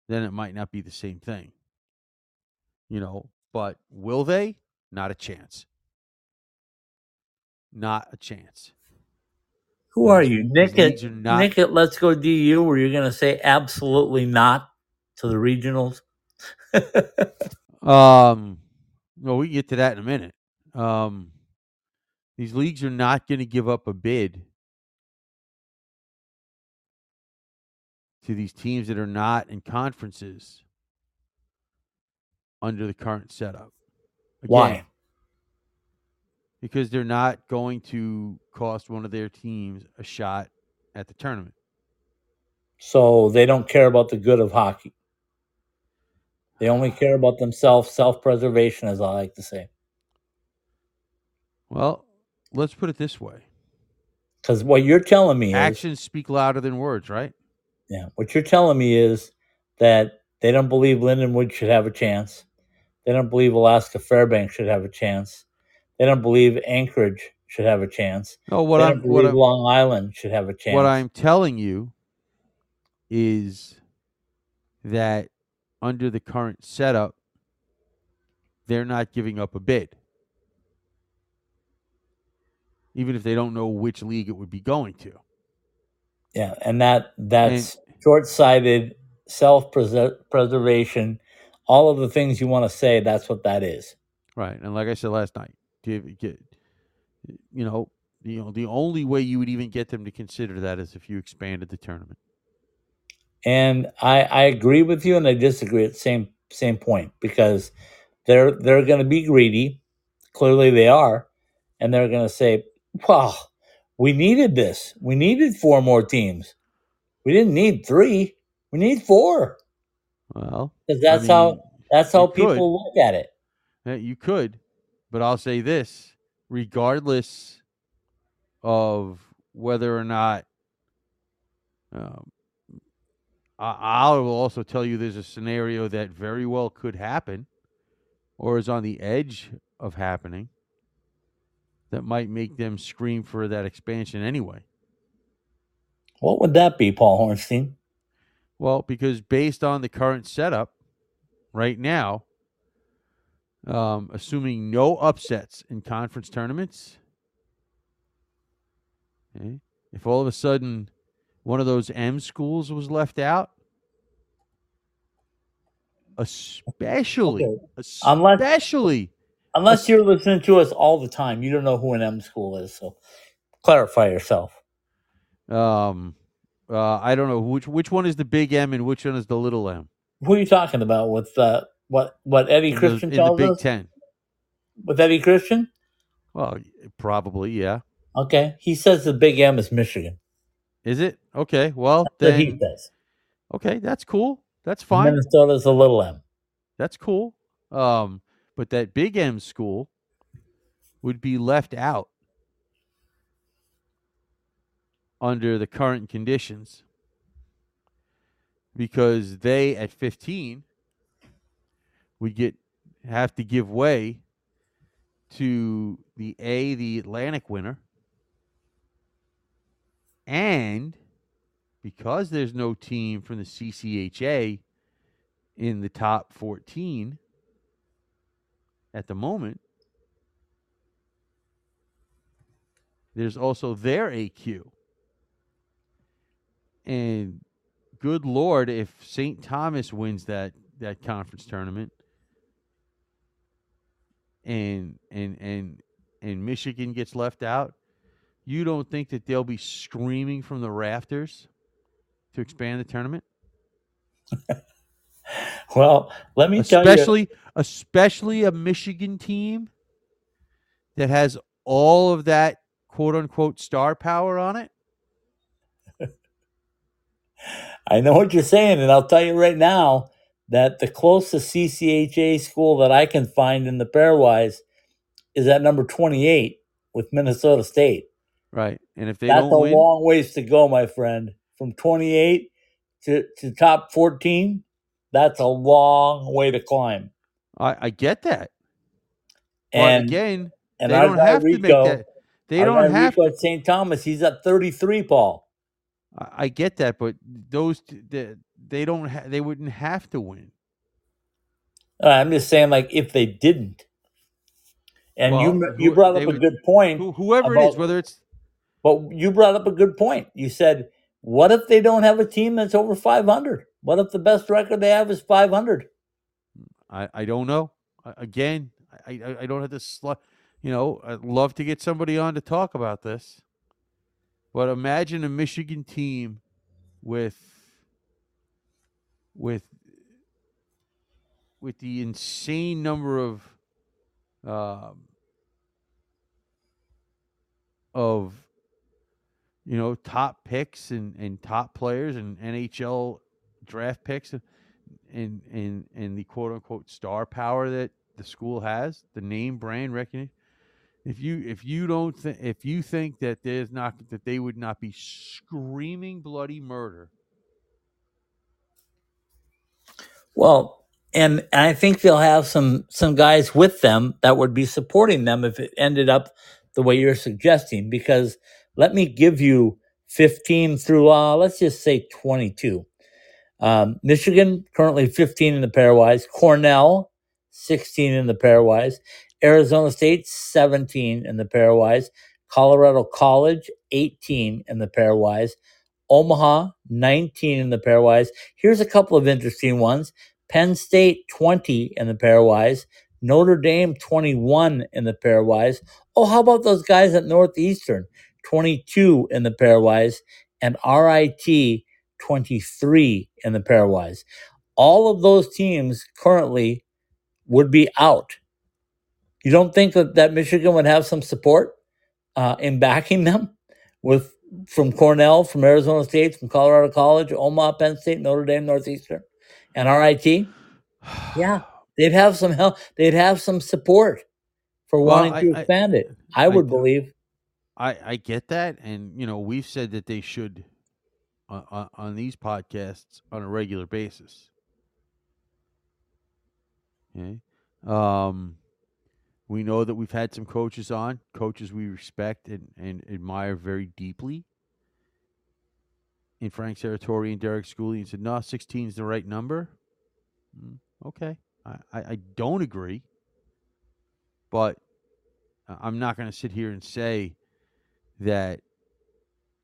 then it might not be the same thing. You know, but will they? Not a chance. Not a chance. Who are you? Nick at, Nick at Let's Go DU, where you're going to say absolutely not to the regionals? Um, well, we can get to that in a minute. Um, these leagues are not going to give up a bid to these teams that are not in conferences under the current setup. Why? Because they're not going to cost one of their teams a shot at the tournament. So they don't care about the good of hockey. They only care about themselves, self preservation, as I like to say. Well, let's put it this way: Because what you're telling me is, actions speak louder than words, right? yeah, what you're telling me is that they don't believe Lindenwood should have a chance. They don't believe Alaska Fairbanks should have a chance. They don't believe Anchorage should have a chance. No, what they I'm don't what believe I'm, Long Island should have a chance. what I'm telling you is that under the current setup, they're not giving up a bid, even if they don't know which league it would be going to. Yeah, and that that's short-sighted, self-preservation, all of the things you want to say. That's what that is. Right, and like I said last night, give get, you know, you know, the only way you would even get them to consider that is if you expanded the tournament. And I, I agree with you, and I disagree at the same same point because they're they're going to be greedy. Clearly, they are, and they're going to say, "Wow, we needed this. We needed four more teams. We didn't need three. We need four Well, because I that's how that's how you could. people look at it." Yeah, you could, but I'll say this: regardless of whether or not, um, I, I will also tell you there's a scenario that very well could happen, or is on the edge of happening, that might make them scream for that expansion anyway. What would that be, Paul Hornstein? Well, because based on the current setup right now, um, assuming no upsets in conference tournaments, okay, if all of a sudden one of those M schools was left out, especially, Okay. Unless- especially, Unless you're listening to us all the time, you don't know who an M school is. So clarify yourself. Um, uh, I don't know which which one is the big M and which one is the little M. Who are you talking about with uh, what what Eddie in the- Christian in the Big us? Ten. With Eddie Christian? Well, probably, yeah. Okay. He says the big M is Michigan. Is it okay? Well, what he then says. okay, that's cool. That's fine. Minnesota's a little M. That's cool. Um, but that Big M school would be left out under the current conditions because they at 15 would get have to give way to the A the Atlantic winner and because there's no team from the CCHA in the top 14 at the moment. There's also their AQ. And good lord if St. Thomas wins that that conference tournament and and and and Michigan gets left out, you don't think that they'll be screaming from the rafters to expand the tournament? Well, let me tell you. especially especially a Michigan team that has all of that quote unquote star power on it. I know what you're saying, and I'll tell you right now that the closest CCHA school that I can find in the pairwise is at number 28 with Minnesota State. Right. And if they That's don't a win, long ways to go, my friend. From 28 to, to top 14, that's a long way to climb. I, I get that. And but again, and they don't have to make Rico- that. They don't have Rico to. at St. Thomas. He's at 33, Paul. I I get that, but those they, they don't. Ha- they wouldn't have to win. Uh, I'm just saying, like, if they didn't. And you Well, you who- brought up a would- good point. Who, whoever it is, whether it's But you brought up a good point. You said, what if they don't have a team that's over 500? What if the best record they have is 500? I, I don't know. Again, I, I, don't have to slu You know, I'd love to get somebody on to talk about this. But imagine a Michigan team with with with the insane number of um, of you know top picks and, and top players and NHL draft picks and and and and the quote unquote star power that the school has, the name brand recognition. If you if you don't think if you think that there's not that they would not be screaming bloody murder, Well, and I think they'll have some some guys with them that would be supporting them if it ended up the way you're suggesting. Because let me give you 15 through uh, let's just say 22. Um, Michigan currently 15 in the pairwise. Cornell 16 in the pairwise. Arizona State 17 in the pairwise. Colorado College 18 in the pairwise. Omaha 19 in the pairwise. Here's a couple of interesting ones. Penn State 20 in the pairwise. Notre Dame 21 in the pairwise. Oh, how about those guys at Northeastern? 22 in the pairwise. And RIT 23 in the pairwise. All of those teams currently would be out. You don't think that, that Michigan would have some support uh, in backing them with from Cornell, from Arizona State, from Colorado College, Omaha, Penn State, Notre Dame, Northeastern, and RIT? Yeah, they'd have some help. They'd have some support for Well, wanting I- to I- expand it. I, I would do. believe. I I get that, and you know we've said that they should uh, uh, on these podcasts on a regular basis. Okay, um, we know that we've had some coaches on, coaches we respect and, and admire very deeply. In Frank Serratore and Derek Schooley, and said, "No, sixteen is the right number." Mm, okay, I, I, I don't agree, but I'm not going to sit here and say that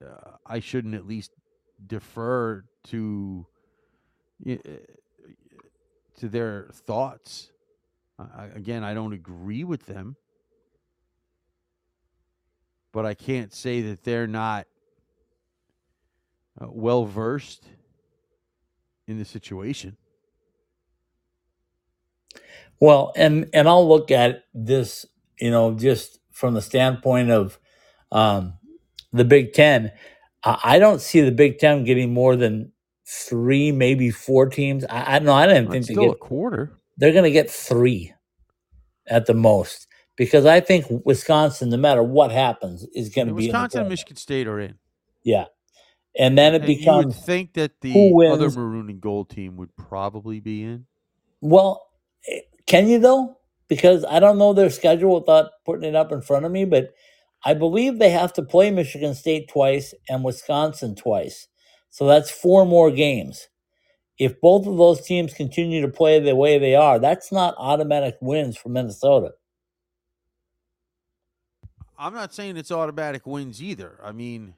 uh, I shouldn't at least defer to uh, to their thoughts. Again, I don't agree with them, but I can't say that they're not uh, well versed in the situation. Well, and and I'll look at this, you know, just from the standpoint of um, the Big Ten. I, I don't see the Big Ten getting more than three, maybe four teams. I, I don't know. I didn't think It's they still a get. quarter. They're going to get three at the most because I think Wisconsin, no matter what happens, is going to be Wisconsin and. Michigan State are in. Yeah, and then it And you would becomes think that the other maroon and gold team would probably be in. Well, eh, can you though? Because I don't know their schedule without putting it up in front of me, but I believe they have to play Michigan State twice and Wisconsin twice. So that's four more games. If both of those teams continue to play the way they are, that's not automatic wins for Minnesota. I'm not saying it's automatic wins either. I mean,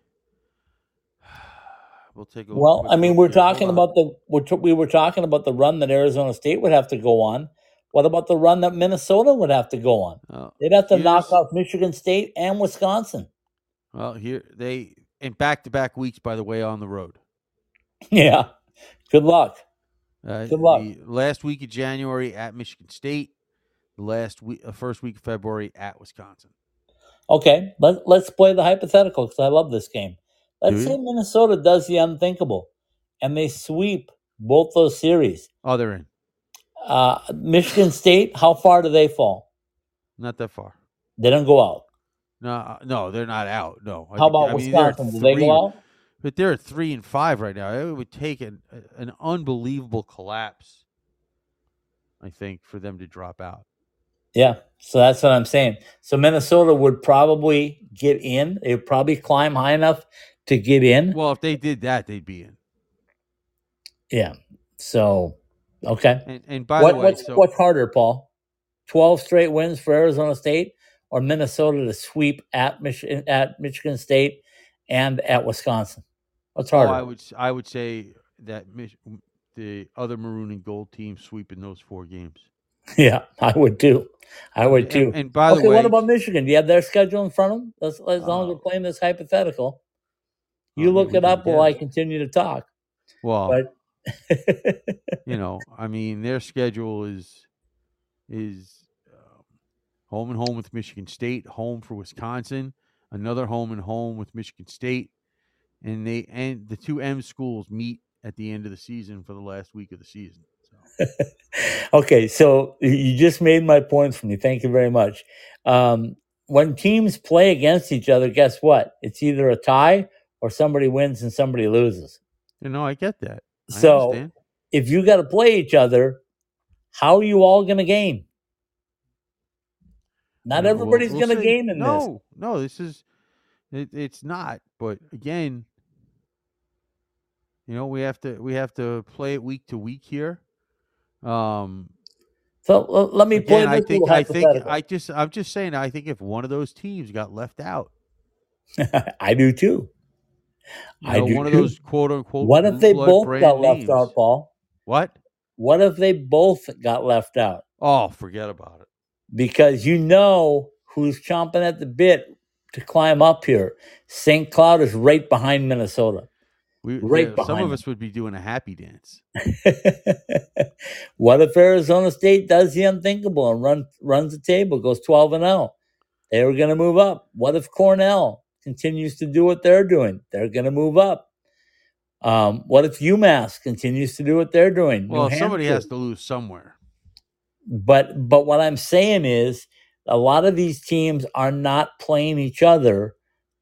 we'll take a well. I mean, we're talking about the we're t- we were talking about the run that Arizona State would have to go on. What about the run that Minnesota would have to go on? Uh, They'd have to knock off Michigan State and Wisconsin. Well, here they in back to back weeks, by the way, on the road. Yeah. Good luck. Uh, Good luck. Last week of January at Michigan State. The last week, uh, first week of February at Wisconsin. Okay, let, let's play the hypothetical because I love this game. Let's say? Minnesota does the unthinkable and they sweep both those series. Oh, they're in. Uh, Michigan State, how far do they fall? Not that far. They don't go out. No, uh, no, they're not out. No. How about I mean, Wisconsin? Do they go out? But they're at three and five right now. It would take an an unbelievable collapse, I think, for them to drop out. Yeah, so that's what I'm saying. So Minnesota would probably get in. They would probably climb high enough to get in. Well, if they did that, they'd be in. Yeah. So okay. And and by What, the way, what's so what's harder, Paul? Twelve straight wins for Arizona State, or Minnesota to sweep at Mich- at Michigan State and at Wisconsin? What's oh, harder? I would I would say that Mich- the other maroon and gold team sweeping those four games. yeah, I would too. I would And- too. And, by okay, the way, what about Michigan? Do you have their schedule in front of them? As, as long as Uh, we're playing this hypothetical, you I mean, look it up while I continue to talk. well, But you know, I mean, their schedule is is um, home and home with Michigan State, home for Wisconsin, another home and home with Michigan State, and they and the two M schools meet at the end of the season for the last week of the season. So, okay, so you just made my points for me. Thank you very much. Um, when teams play against each other, guess what? It's either a tie or somebody wins and somebody loses. you know, I get that. I So understand. if you got to play each other, how are you all going to game? Not we'll- everybody's we'll going to game in this. no, no, this is it, it's not. But again, you know, we have to we have to play it week to week here. Um, So let me play I think I think. I just I'm just saying I think if one of those teams got left out, I do too. You I know, do one of those quote unquote What if they both got left out, Paul? What? What if they both got left out? Oh, forget about it. Because you know who's chomping at the bit to climb up here. St. Cloud is right behind Minnesota. We Right yeah, some of us would be doing a happy dance. what if Arizona State does the unthinkable and run runs the table, goes 12 and 0? They were going to move up. What if Cornell continues to do what they're doing? They're going to move up. Um, what if UMass continues to do what they're doing? Well, somebody has to lose somewhere. but but what I'm saying is a lot of these teams are not playing each other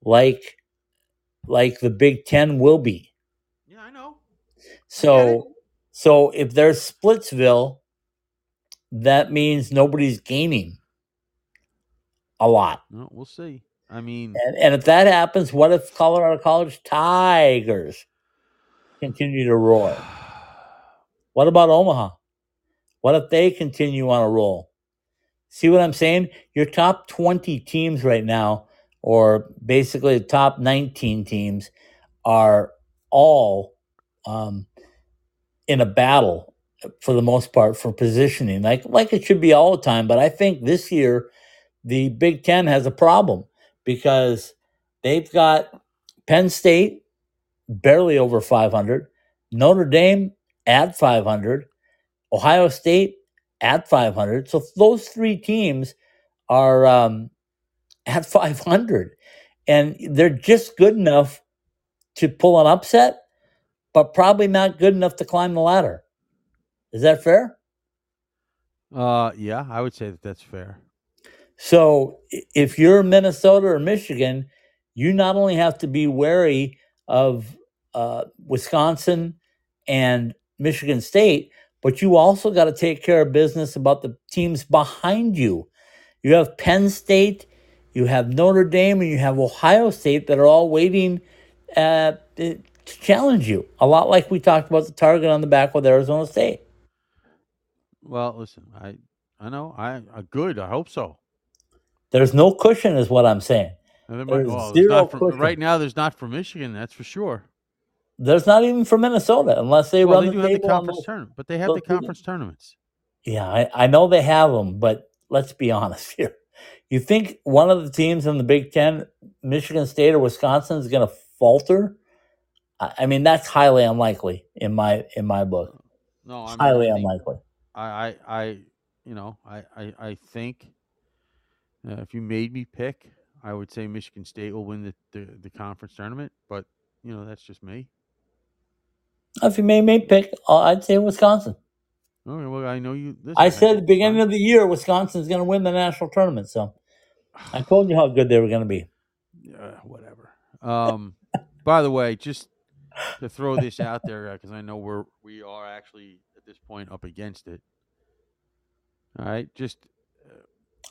like like the Big Ten will be. Yeah, I know. So so if there's Splitsville, that means nobody's gaining a lot. No, we'll see. I mean, And, and if that happens, what if Colorado College Tigers continue to roar? What about Omaha? What if they continue on a roll? See what I'm saying? Your top 20 teams right now, or basically the top 19 teams, are all um, in a battle for the most part for positioning, like like it should be all the time. But I think this year the Big Ten has a problem because they've got Penn State, barely over 500. Notre Dame at 500. Ohio State at 500. So those three teams are um, at 500. And they're just good enough to pull an upset, but probably not good enough to climb the ladder. Is that fair? Uh, yeah, I would say that that's fair. So if you're Minnesota or Michigan, you not only have to be wary of uh, Wisconsin and Michigan State, but you also got to take care of business about the teams behind you. You have Penn State, you have Notre Dame, and you have Ohio State that are all waiting uh, to challenge you. A lot like we talked about the target on the back with Arizona State. Well, listen, I I know I, I good. I hope so. There's no cushion, is what I'm saying. Might- well, zero for, cushion. right now. There's not for Michigan. That's for sure. There's not even for Minnesota unless they well, run they the do have the conference tournament, but they have the conference tournaments. Yeah, I, I know they have them, but let's be honest here. You think one of the teams in the Big Ten, Michigan State or Wisconsin, is going to falter? I, mean, that's highly unlikely in my in my book. No, I mean, highly I unlikely. I, I, I, you know, I, I, I think uh, if you made me pick, I would say Michigan State will win the, the, the conference tournament. But you know, that's just me. If you made me pick, uh, I'd say Wisconsin. Okay, well, I know you. Listen, I said at the beginning of the year, Wisconsin's going to win the national tournament. So I told you how good they were going to be. uh, whatever. Um, by the way, just to throw this out there because I know we're we are actually at this point up against it. All right, just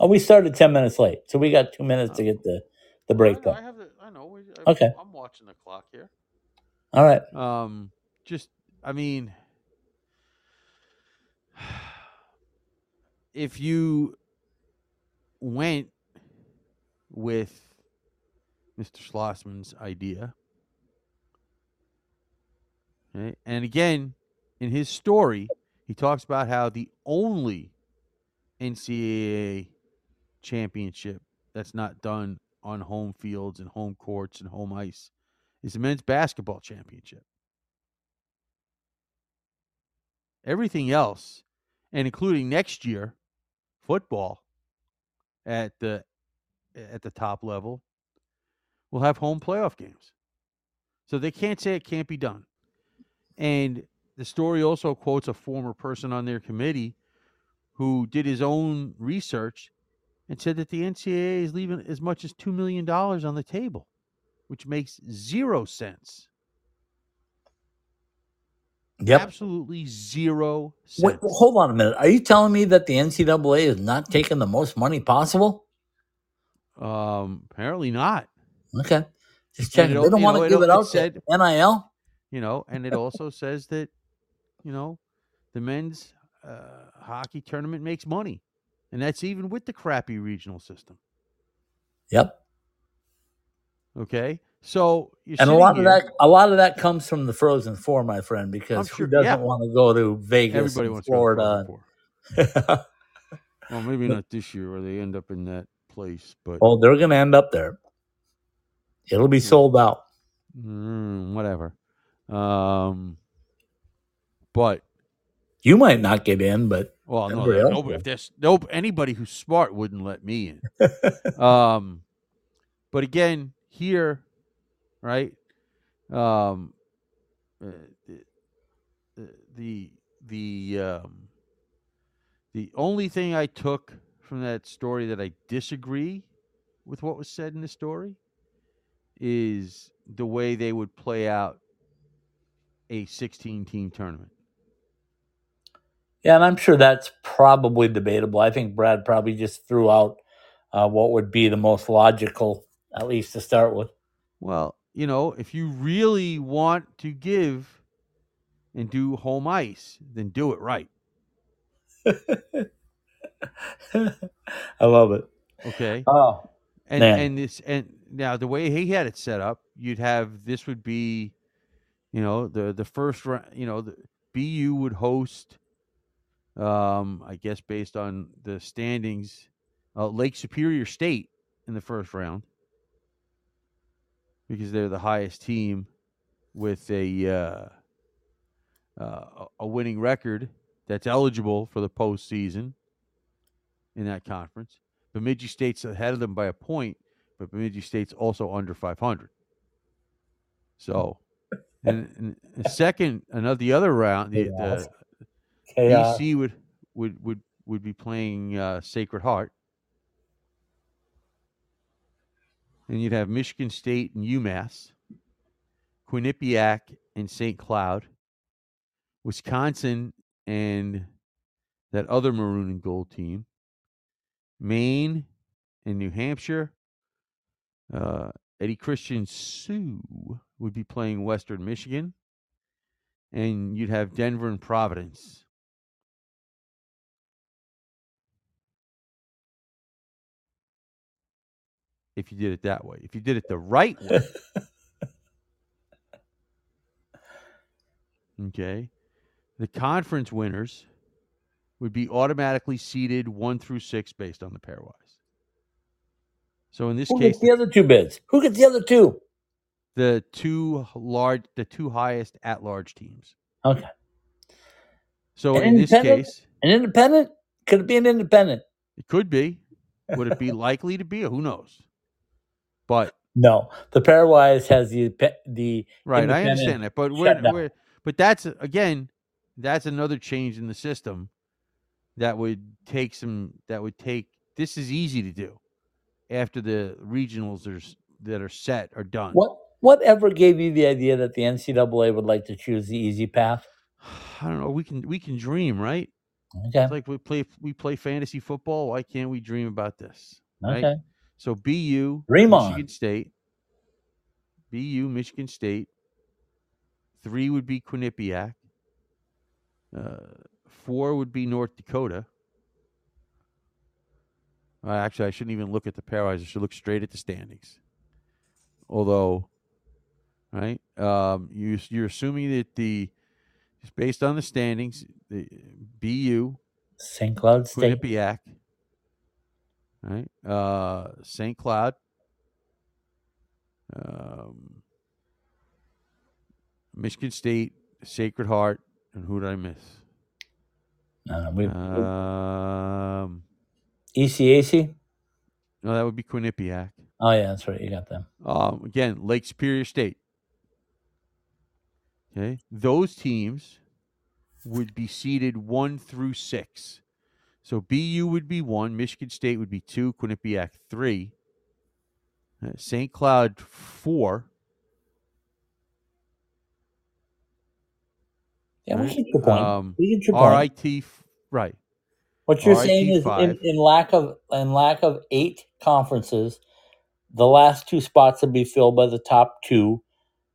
Oh, we started ten minutes late, so we got two minutes to get the the break I, know, I done. have the, I know. we- I, Okay. I'm watching the clock here. All right. Um, just I mean, if you went with Mr. Schlossman's idea, and again, in his story, he talks about how the only NCAA championship that's not done on home fields and home courts and home ice is the men's basketball championship. Everything else, and including next year, football at the at the top level will have home playoff games. So they can't say it can't be done. And the story also quotes a former person on their committee who did his own research and said that the NCAA is leaving as much as $2 million on the table, which makes zero sense. Yep. Absolutely zero Wait, sense. hold on a minute. Are you telling me that the NCAA is not taking the most money possible? Um, apparently not. Okay. Just checking. They don't you want know, to give it it out said- to NIL? You know, and it also says that, you know, the men's uh, hockey tournament makes money. And that's even with the crappy regional system. Yep. Okay. So And a lot of that a lot of that comes from the Frozen Four, my friend, because sure- who doesn't yeah. want to go to Vegas Everybody wants to go to Florida? Frozen Well, maybe not this year where they end up in that place, but oh, they're gonna end up there. It'll be sold out. mm, whatever. Um, but You might not get in, but well, no, nobody, if there's no anybody who's smart wouldn't let me in. um, but again, here, right? Um, uh, the the the um, the only thing I took from that story that I disagree with what was said in the story is the way they would play out a 16 team tournament. Yeah, and I'm sure that's probably debatable. I think Brad probably just threw out uh, what would be the most logical, at least to start with. Well, you know, if you really want to give and do home ice, then do it right. I love it. Okay. Oh, and man. and this and now the way he had it set up, you'd have this would be, you know, the the first round. You know, the BU would host. Um, I guess based on the standings, uh, Lake Superior State in the first round because they're the highest team with a uh, uh, a winning record that's eligible for the postseason in that conference. Bemidji State's ahead of them by a point, but Bemidji State's also under 500. So, and, and the second, another the other round, the, the Chaos. BC would would would would be playing uh, Sacred Heart, and you'd have Michigan State and UMass, Quinnipiac and St. Cloud, Wisconsin and that other maroon and gold team, Maine and New Hampshire. Uh, Eddie Christian Sioux would be playing Western Michigan, and you'd have Denver and Providence. If you did it that way, if you did it the right way, okay, the conference winners would be automatically seeded one through six based on the pairwise. So in this Who case, gets the other two bids? Who gets the other two? the two large, the two highest at-large teams. Okay. So An in this case, An independent? Could it be an independent? it could be. Would it be likely to be? Who knows? But No. The pairwise has the the right, I understand that. But we're, we're but that's again, that's another change in the system that would take some. That would take. This is easy to do after the regionals are that are set are done. what whatever gave you the idea that the NCAA would like to choose the easy path? I don't know. We can we can dream, right? Okay. It's like we play we play fantasy football. Why can't we dream about this? right? Okay. So BU, Dream Michigan on. State, BU, Michigan State. Three would be Quinnipiac. Uh, four would be North Dakota. Uh, actually, I shouldn't even look at the pairwise. I should look straight at the standings. Although, right, um, you you're assuming that the just based on the standings, the BU, St. Cloud State. Quinnipiac, right? Uh, St. Cloud, um, Michigan State, Sacred Heart, and who did I miss? Uh, we, Um, ECAC. no, that would be Quinnipiac. Oh yeah, that's right. You got them. Um, again, Lake Superior State. Okay, those teams would be seeded one through six. So BU would be one, Michigan State would be two, Quinnipiac three, uh, St. Cloud four. Yeah, we your point. Um, we your point. RIT, right? What you're RIT saying is, in, in lack of in lack of eight conferences, the last two spots would be filled by the top two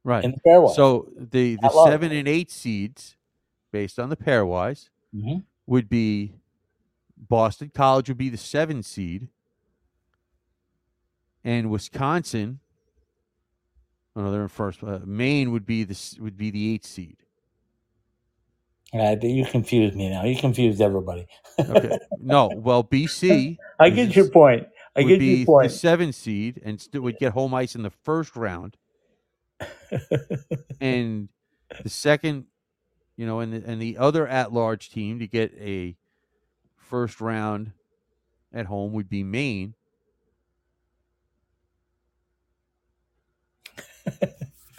Right. in the pairwise. So the the seven and eight seeds, based on the pairwise, Mhm. would be Boston College would be the seven seed, and Wisconsin. Oh, no, they're in first. Uh, Maine would be the would be the eight seed. Yeah, you confused me now. You confused everybody. Okay. no, well, BC I get your point. I would get be your the seven seed and still would get home ice in the first round, and the second, you know, and the, and the other at large team to get a first round at home would be Maine.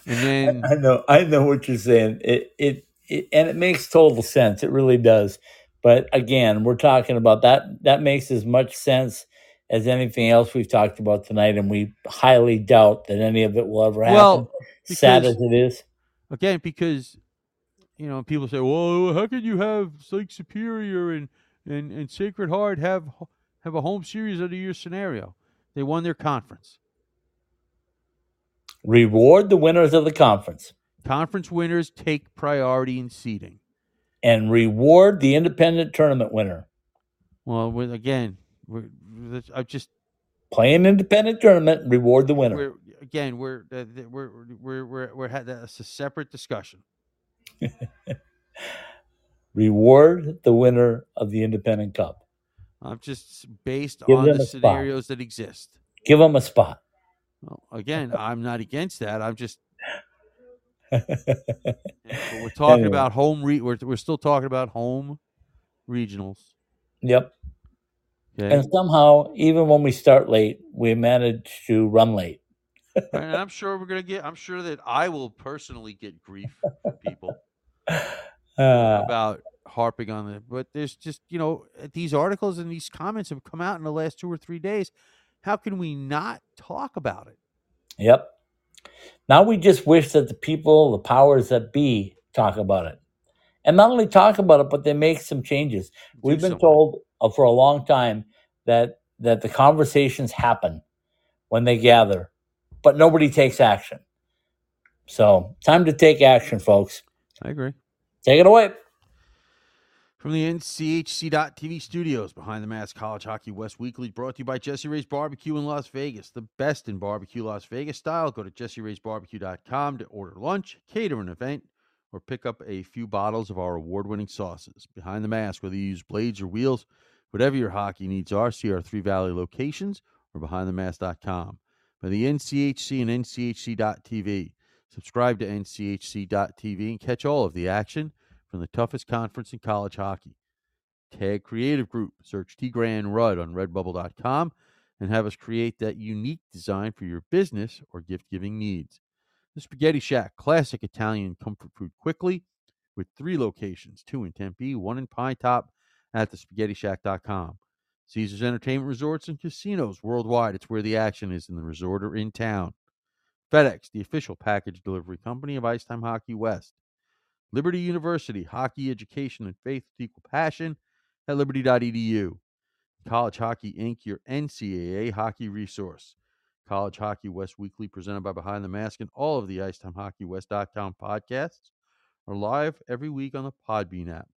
And then I know, I know what you're saying. It, it, it, and it makes total sense. It really does. But again, we're talking about that. That makes as much sense as anything else we've talked about tonight, and we highly doubt that any of it will ever happen. Well, sad as it is. again, because you know, people say, "Well, how could you have Lake Superior and and and Sacred Heart have have a home series under your scenario?" They won their conference. Reward the winners of the conference, Conference winners take priority in seeding. and reward the independent tournament winner. Well, again, we're I just Play an independent tournament, reward the winner. we're again we're uh, th- we're we're we're we're had that's a separate discussion. Reward the winner of the independent cup. I'm just based Give on the a spot. scenarios that exist. Give them a spot. Well, again, I'm not against that. I'm just we're talking Anyway. about home. Re- we're we're still talking about home regionals. Yep. Okay, And somehow, even when we start late, we manage to run late. and I'm sure we're gonna get. I'm sure that I will personally get grief from people Uh, about harping on it. But there's just you know these articles and these comments have come out in the last two or three days. How can we not talk about it? Yep. Now we just wish that the people, the powers that be, talk about it. And not only talk about it, but they make some changes. We've been something. told uh, for a long time that that the conversations happen when they gather, but nobody takes action. So, time to take action, folks. I agree. Take it away. From the NCHC.TV studios, behind the mask, College Hockey West Weekly, brought to you by Jesse Ray's Barbecue in Las Vegas, the best in barbecue Las Vegas style. Go to jesseraysbarbecue.com to order lunch, cater an event, or pick up a few bottles of our award-winning sauces. Behind the mask, whether you use blades or wheels, whatever your hockey needs are, see our Three Valley locations or behindthemask.com. By the NCHC and NCHC.TV. Subscribe to NCHC.TV and catch all of the action from the toughest conference in college hockey. Tag Creative Group. Search T Grand Rudd on redbubble.com and have us create that unique design for your business or gift giving needs. The Spaghetti Shack, classic Italian comfort food quickly with three locations two in Tempe, one in Pinetop at thespaghettishack.com. Caesars Entertainment Resorts and Casinos worldwide. It's where the action is in the resort or in town. FedEx, the official package delivery company of Icetime Hockey West. Liberty University, hockey education and faith with equal passion at liberty.edu. College Hockey Inc., your NCAA hockey resource. College Hockey West Weekly, presented by Behind the Mask, and all of the IcetimeHockeyWest.com podcasts are live every week on the Podbean app.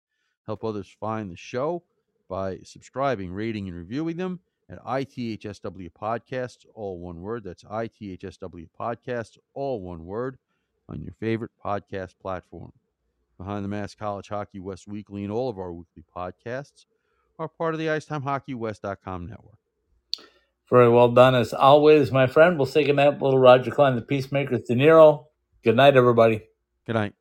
Help others find the show by subscribing, rating, and reviewing them at ITHSW Podcasts, all one word. That's ITHSW Podcasts, all one word, on your favorite podcast platform. Behind the Mask College Hockey West Weekly and all of our weekly podcasts are part of the IcetimeHockeyWest.com network. Very well done, as always, my friend. We'll say goodnight, little Roger Klein, the Peacemakers, De Niro. Good night, everybody. Good night.